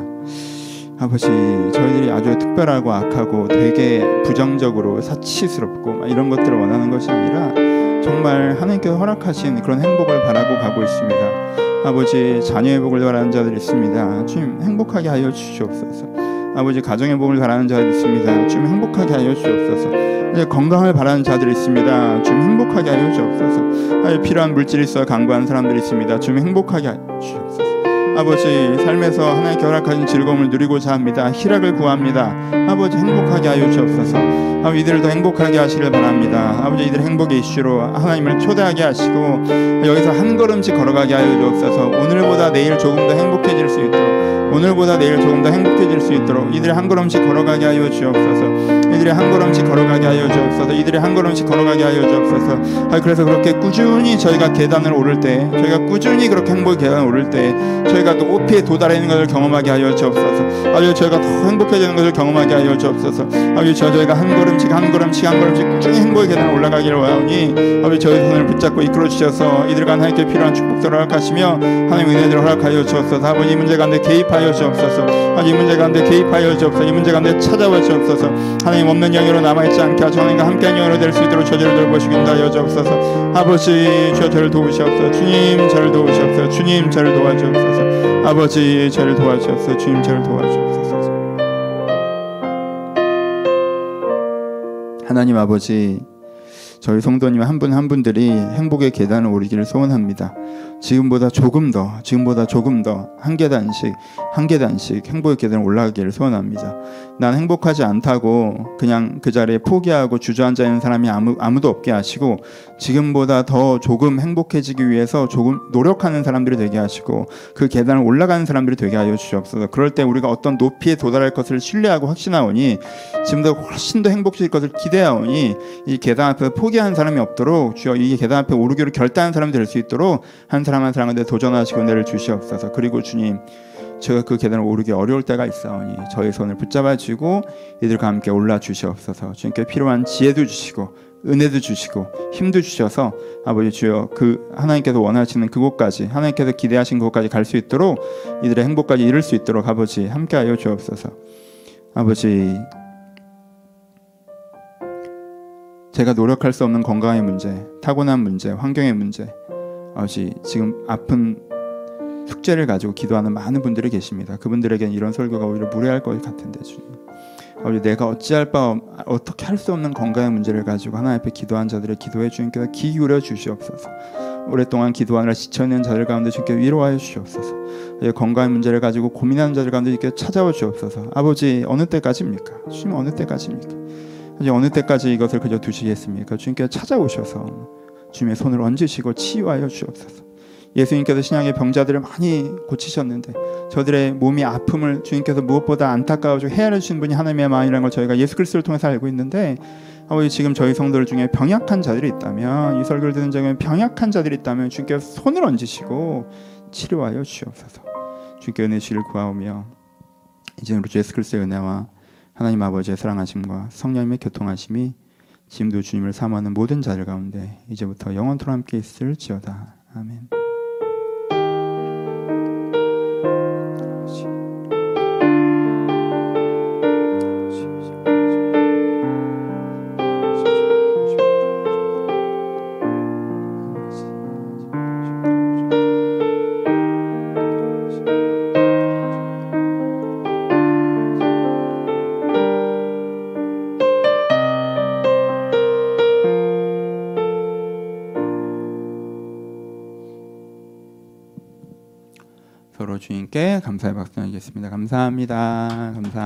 아버지 저희들이 아주 특별하고 악하고 되게 부정적으로 사치스럽고 이런 것들을 원하는 것이 아니라 정말 하나님께서 허락하신 그런 행복을 바라고 가고 있습니다. 아버지 자녀의 복을 바라는 자들이 있습니다. 주님 행복하게 하여 주시옵소서. 아버지 가정의 복을 바라는 자들이 있습니다. 주님 행복하게 하여 주옵소서. 이제 건강을 바라는 자들이 있습니다. 주님 행복하게 하여 주옵소서. 필요한 물질이 있어 간구하는 사람들이 있습니다. 주님 행복하게 하여 주옵소서. 아버지 삶에서 하나님께 허락하신 즐거움을 누리고자 합니다. 희락을 구합니다. 아버지 행복하게 하여 주옵소서. 아버지 이들도 행복하게 하시길 바랍니다. 아버지 이들 행복의 이슈로 하나님을 초대하게 하시고 여기서 한 걸음씩 걸어가게 하여 주옵소서. 오늘보다 내일 조금 더 행복해질 수 있도록 오늘보다 내일 조금 더 행복해질 수 있도록 이들이 한 걸음씩 걸어가게 하여 주옵소서. 이들이 한 걸음씩 걸어가게 하여 주옵소서. 이들이 한 걸음씩 걸어가게 하여 주옵소서. 아, 그래서 그렇게 꾸준히 저희가 계단을 오를 때, 저희가 꾸준히 그렇게 행복의 계단을 오를 때, 저희가 또 오피에 도달하는 것을 경험하게 하여 주옵소서. 아버지 저희가 더 행복해지는 것을 경험하게 하여 주옵소서. 아버지 저희가 한 걸음씩 한 걸음씩 한 걸음씩 꾸준히 행복의 계단을 올라가기를 원하오니 아버지 저희 손을 붙잡고 이끌어 주셔서 이들과 하나님께 필요한 축복들을 허락하시며 하나님 은혜들을 허락하여 주옵소서. 아버지 이 문제 가운데 개입하여 주옵소서. 아버지 이 문제 가운데 개입하여 주옵소서. 이 문제 가운데 찾아와 주옵소서. 하나님 없는 영으로 남아있지 않게 하시고 하나님과 함께한 영으로 될 수 있도록 저절을 돌보시긴다 하여 주옵소서. 아버지 주여 저를 도우시옵소서. 주님 저를 도우시옵소서. 주님 저를 도와주옵소서. 아버지 저를 도와주옵소서. 주님 저를 도와주옵소서. 하나님 아버지 저희 성도님 한 분 한 분들이 행복의 계단을 오르기를 소원합니다. 지금보다 조금 더, 지금보다 조금 더 한 계단씩, 한 계단씩 행복의 계단을 올라가기를 소원합니다. 난 행복하지 않다고 그냥 그 자리에 포기하고 주저앉아 있는 사람이 아무, 아무도 없게 하시고 지금보다 더 조금 행복해지기 위해서 조금 노력하는 사람들이 되게 하시고 그 계단을 올라가는 사람들이 되게 하여 주시옵소서. 그럴 때 우리가 어떤 높이에 도달할 것을 신뢰하고 확신하오니 지금보다 훨씬 더 행복해질 것을 기대하오니 이 계단 앞에 포기 하는 사람이 없도록 주여 이 계단 앞에 오르기로 결단한 사람이 될 수 있도록 한 사람 한 사람한테 도전하시고 은혜를 주시옵소서. 그리고 주님 제가 그 계단을 오르기 어려울 때가 있사오니 저의 손을 붙잡아 주고 이들과 함께 올라 주시옵소서. 주님께 필요한 지혜도 주시고 은혜도 주시고 힘도 주셔서 아버지 주여 그 하나님께서 원하시는 그곳까지 하나님께서 기대하신 그곳까지 갈 수 있도록 이들의 행복까지 이룰 수 있도록 아버지 함께하여 주옵소서. 아버지 제가 노력할 수 없는 건강의 문제, 타고난 문제, 환경의 문제, 아버지 지금 아픈 숙제를 가지고 기도하는 많은 분들이 계십니다. 그분들에게는 이런 설교가 오히려 무례할 것 같은데 주님. 아버지 내가 어찌할 바 어떻게 할 수 없는 건강의 문제를 가지고 하나님 앞에 기도한 자들의 기도에 주님께서 귀 기울여 주시옵소서. 오랫동안 기도하느라 지쳐있는 자들 가운데 주님께 위로하여 주시옵소서. 건강의 문제를 가지고 고민하는 자들 가운데 주님께 찾아와 주옵소서. 아버지 어느 때까지입니까? 주님 어느 때까지입니까? 이제 어느 때까지 이것을 그저 두시겠습니까? 주님께 찾아오셔서 주님의 손을 얹으시고 치유하여 주옵소서. 예수님께서 신앙의 병자들을 많이 고치셨는데 저들의 몸이 아픔을 주님께서 무엇보다 안타까워지고 헤아려 주신 분이 하나님의 마음이라는 걸 저희가 예수 그리스도를 통해서 알고 있는데 아버지 지금 저희 성도들 중에 병약한 자들이 있다면 이 설교를 듣는 중에 병약한 자들이 있다면 주님께서 손을 얹으시고 치료하여 주옵소서 주님께 은혜 주를 구하오며 이제 우리 주 예수 그리스도의 은혜와 하나님 아버지의 사랑하심과 성령님의 교통하심이 지금도 주님을 사모하는 모든 자들 가운데 이제부터 영원토록 함께 있을지어다 아멘. 드리겠습니다. 감사합니다. 감사.